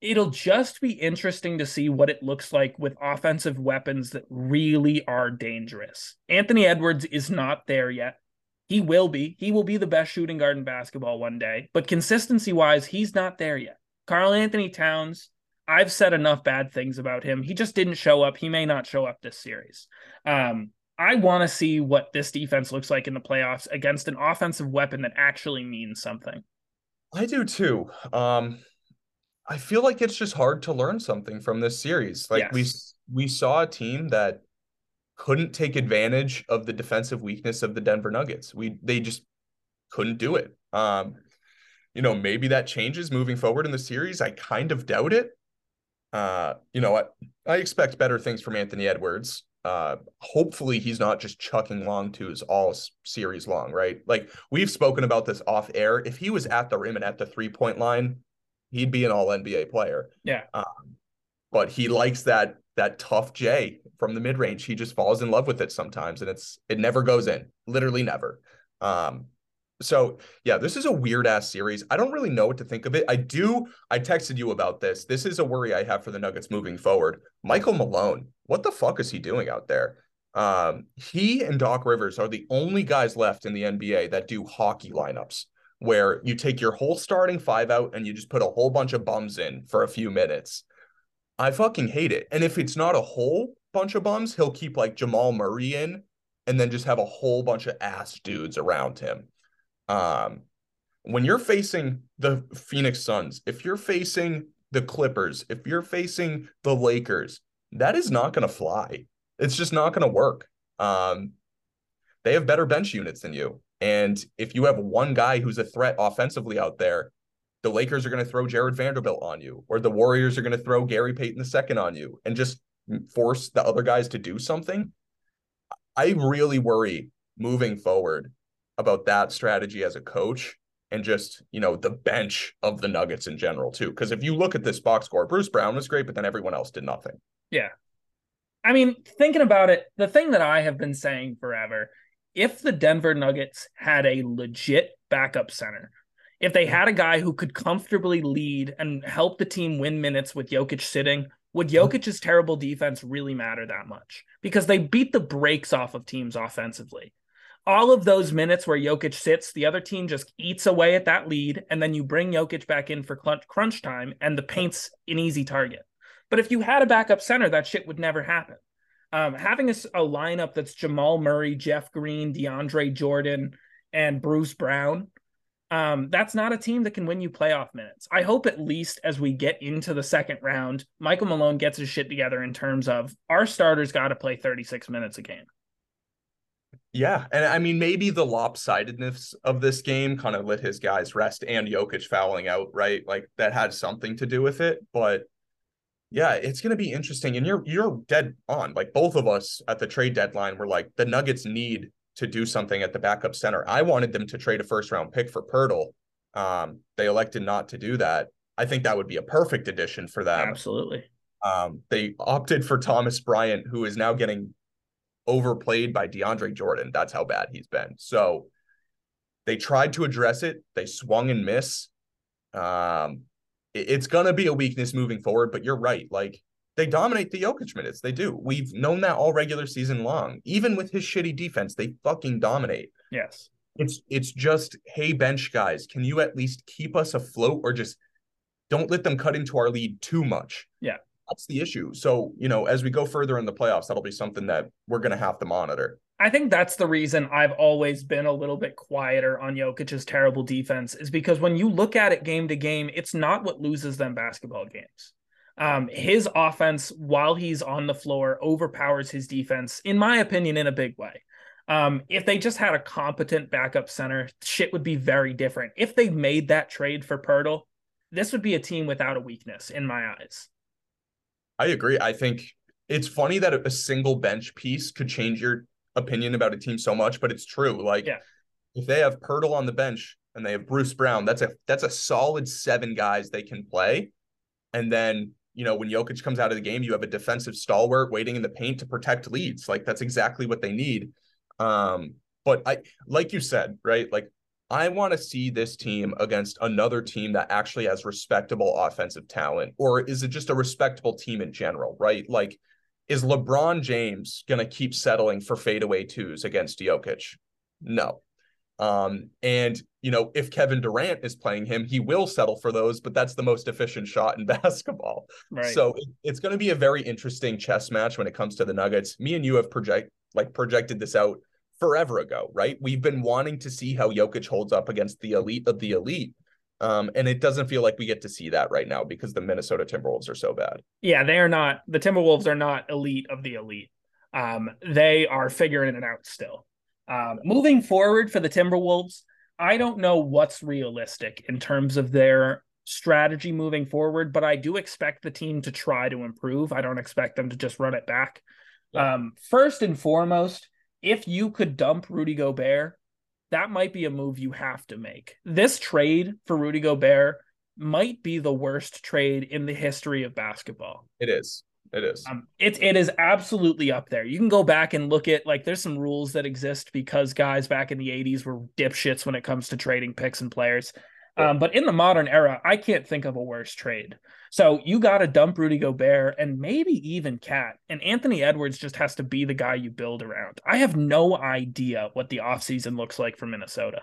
it'll just be interesting to see what it looks like with offensive weapons that really are dangerous. Anthony Edwards is not there yet. He will be. He will be the best shooting guard in basketball one day. But consistency wise, he's not there yet. Karl-Anthony Towns I've said enough bad things about him. He just didn't show up. He may not show up this series. Um, I want to see what this defense looks like in the playoffs against an offensive weapon that actually means something. I do too. Um, I feel like it's just hard to learn something from this series. Like yes. we we saw a team that couldn't take advantage of the defensive weakness of the Denver Nuggets. We they just couldn't do it. Um, you know, maybe that changes moving forward in the series. I kind of doubt it. Uh, you know what? I, I expect better things from Anthony Edwards. Uh, hopefully he's not just chucking long twos all series long, right? Like we've spoken about this off air. If he was at the rim and at the three point line, he'd be an all NBA player. Yeah. Um, but he likes that that tough J from the mid range. He just falls in love with it sometimes, and it's it never goes in, literally never. Um, so yeah, this is a weird ass series. I don't really know what to think of it. I do. I texted you about this. This is a worry I have for the Nuggets moving forward. Michael Malone, what the fuck is he doing out there? Um, he and Doc Rivers are the only guys left in the NBA that do hockey lineups where you take your whole starting five out and you just put a whole bunch of bums in for a few minutes. I fucking hate it. And if it's not a whole bunch of bums, he'll keep like Jamal Murray in and then just have a whole bunch of ass dudes around him. Um, when you're facing the Phoenix Suns, if you're facing the Clippers, if you're facing the Lakers, that is not going to fly. It's just not going to work. Um, they have better bench units than you. And if you have one guy who's a threat offensively out there, the Lakers are going to throw Jarred Vanderbilt on you, or the Warriors are going to throw Gary Payton II on you and just force the other guys to do something. I really worry moving forward about that strategy as a coach and just, you know, the bench of the Nuggets in general, too. Because if you look at this box score, Bruce Brown was great, but then everyone else did nothing. Yeah. I mean, thinking about it, the thing that I have been saying forever if the Denver Nuggets had a legit backup center, if they had a guy who could comfortably lead and help the team win minutes with Jokic sitting, would mm-hmm. Jokic's terrible defense really matter that much? Because they beat the brakes off of teams offensively all of those minutes where Jokic sits, the other team just eats away at that lead, and then you bring Jokic back in for crunch time, and the paint's an easy target. But if you had a backup center, that shit would never happen. Um, having a, a lineup that's Jamal Murray, Jeff Green, DeAndre Jordan, and Bruce Brown, um, that's not a team that can win you playoff minutes. I hope at least as we get into the second round, Michael Malone gets his shit together in terms of our starters got to play 36 minutes a game. Yeah, and I mean maybe the lopsidedness of this game kind of let his guys rest and Jokic fouling out, right? Like that had something to do with it, but yeah, it's going to be interesting and you're you're dead on. Like both of us at the trade deadline were like the Nuggets need to do something at the backup center. I wanted them to trade a first round pick for Poeltl. Um, they elected not to do that. I think that would be a perfect addition for them. Absolutely. Um, they opted for Thomas Bryant, who is now getting overplayed by DeAndre Jordan. That's how bad he's been. So they tried to address it. They swung and miss. Um, it, it's gonna be a weakness moving forward. But you're right. Like they dominate the Jokic minutes. They do. We've known that all regular season long. Even with his shitty defense, they fucking dominate. Yes. It's it's just hey bench guys, can you at least keep us afloat or just don't let them cut into our lead too much? Yeah that's the issue. So, you know, as we go further in the playoffs, that'll be something that we're going to have to monitor. I think that's the reason I've always been a little bit quieter on Jokic's terrible defense is because when you look at it game to game, it's not what loses them basketball games. Um, his offense, while he's on the floor, overpowers his defense, in my opinion, in a big way. Um, if they just had a competent backup center, shit would be very different. If they made that trade for Poeltl, this would be a team without a weakness in my eyes. I agree. I think it's funny that a single bench piece could change your opinion about a team so much, but it's true. Like yeah. if they have Poeltl on the bench and they have Bruce Brown, that's a that's a solid seven guys they can play. And then, you know, when Jokic comes out of the game, you have a defensive stalwart waiting in the paint to protect leads. Like that's exactly what they need. Um, but I like you said, right? Like I want to see this team against another team that actually has respectable offensive talent, or is it just a respectable team in general, right? Like, is LeBron James going to keep settling for fadeaway twos against Jokic? No. Um, and you know, if Kevin Durant is playing him, he will settle for those, but that's the most efficient shot in basketball. Right. So it, it's going to be a very interesting chess match when it comes to the Nuggets. Me and you have project like projected this out forever ago, right? We've been wanting to see how Jokic holds up against the elite of the elite. Um, and it doesn't feel like we get to see that right now because the Minnesota Timberwolves are so bad. Yeah, they are not. The Timberwolves are not elite of the elite. Um, they are figuring it out still. Um, moving forward for the Timberwolves, I don't know what's realistic in terms of their strategy moving forward, but I do expect the team to try to improve. I don't expect them to just run it back. Yeah. Um, first and foremost, if you could dump Rudy Gobert, that might be a move you have to make. This trade for Rudy Gobert might be the worst trade in the history of basketball. It is. It is. Um, it it is absolutely up there. You can go back and look at like there's some rules that exist because guys back in the 80s were dipshits when it comes to trading picks and players. Um, but in the modern era, I can't think of a worse trade. So you got to dump Rudy Gobert and maybe even Cat. And Anthony Edwards just has to be the guy you build around. I have no idea what the offseason looks like for Minnesota.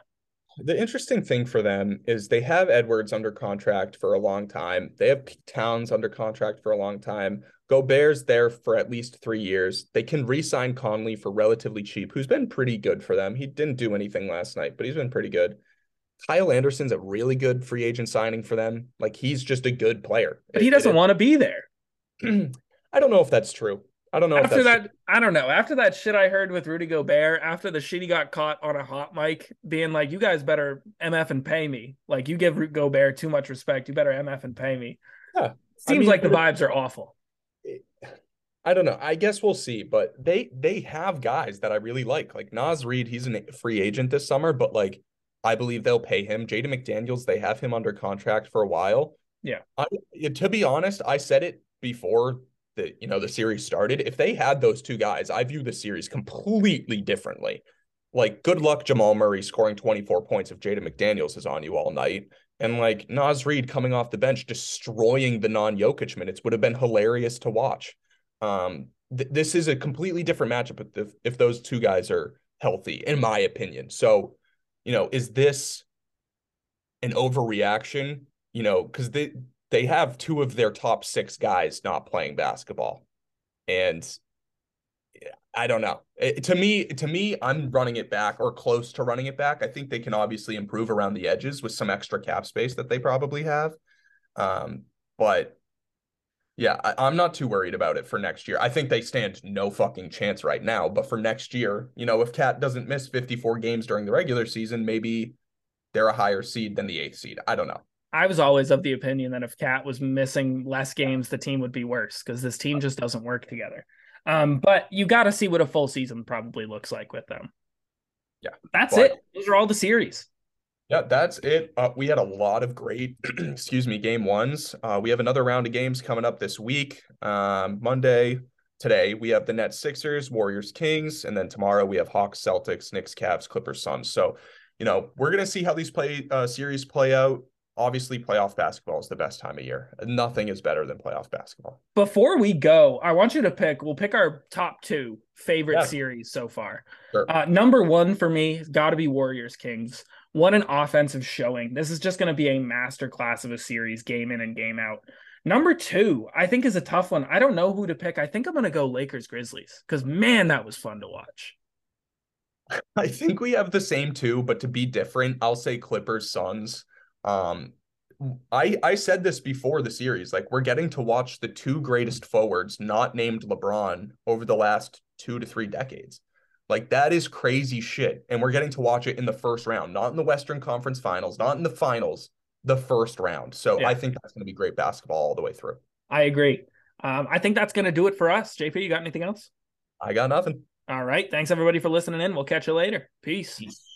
The interesting thing for them is they have Edwards under contract for a long time. They have Towns under contract for a long time. Gobert's there for at least three years. They can re sign Conley for relatively cheap, who's been pretty good for them. He didn't do anything last night, but he's been pretty good. Kyle Anderson's a really good free agent signing for them. Like he's just a good player. But he doesn't want to be there. I don't know if that's true. I don't know. After that, true. I don't know. After that shit I heard with Rudy Gobert, after the shit he got caught on a hot mic, being like, "You guys better MF and pay me." Like you give Rudy Gobert too much respect. You better MF and pay me. Yeah, seems I mean, like the vibes are awful. I don't know. I guess we'll see. But they they have guys that I really like. Like Naz Reid, he's a free agent this summer, but like I believe they'll pay him. Jaden McDaniels, they have him under contract for a while. Yeah. I, to be honest, I said it before the you know the series started. If they had those two guys, I view the series completely differently. Like, good luck Jamal Murray scoring 24 points if Jaden McDaniels is on you all night. And like Naz Reid coming off the bench, destroying the non Jokic minutes would have been hilarious to watch. Um, th- this is a completely different matchup if, if those two guys are healthy, in my opinion. So, you know, is this an overreaction? You know, because they they have two of their top six guys not playing basketball, and I don't know. It, to me, to me, I'm running it back or close to running it back. I think they can obviously improve around the edges with some extra cap space that they probably have. Um, but yeah, I, am not too worried about it for next year. I think they stand no fucking chance right now. But for next year, you know, if Cat doesn't miss 54 games during the regular season, maybe they're a higher seed than the eighth seed. I don't know. I was always of the opinion that if Cat was missing less games, the team would be worse because this team just doesn't work together. Um, but you got to see what a full season probably looks like with them. Yeah, that's but, it. Those are all the series. Yeah, that's it. Uh, we had a lot of great, excuse me, game ones. Uh, we have another round of games coming up this week. Um, Monday, today, we have the Nets Sixers, Warriors Kings, and then tomorrow we have Hawks Celtics, Knicks Cavs, Clippers Suns. So, you know, we're gonna see how these play uh, series play out obviously playoff basketball is the best time of year. Nothing is better than playoff basketball. Before we go, I want you to pick, we'll pick our top two favorite yeah. series so far. Sure. Uh, number one for me has got to be Warriors Kings. What an offensive showing. This is just going to be a masterclass of a series, game in and game out. Number two, I think is a tough one. I don't know who to pick. I think I'm going to go Lakers Grizzlies because, man, that was fun to watch. I think we have the same two, but to be different, I'll say Clippers Suns. Um, I I said this before the series, like we're getting to watch the two greatest forwards not named LeBron over the last two to three decades. Like that is crazy shit, and we're getting to watch it in the first round, not in the Western Conference Finals, not in the finals, the first round. So yeah. I think that's going to be great basketball all the way through. I agree. Um, I think that's going to do it for us. JP, you got anything else? I got nothing. All right. Thanks everybody for listening in. We'll catch you later. Peace. Peace.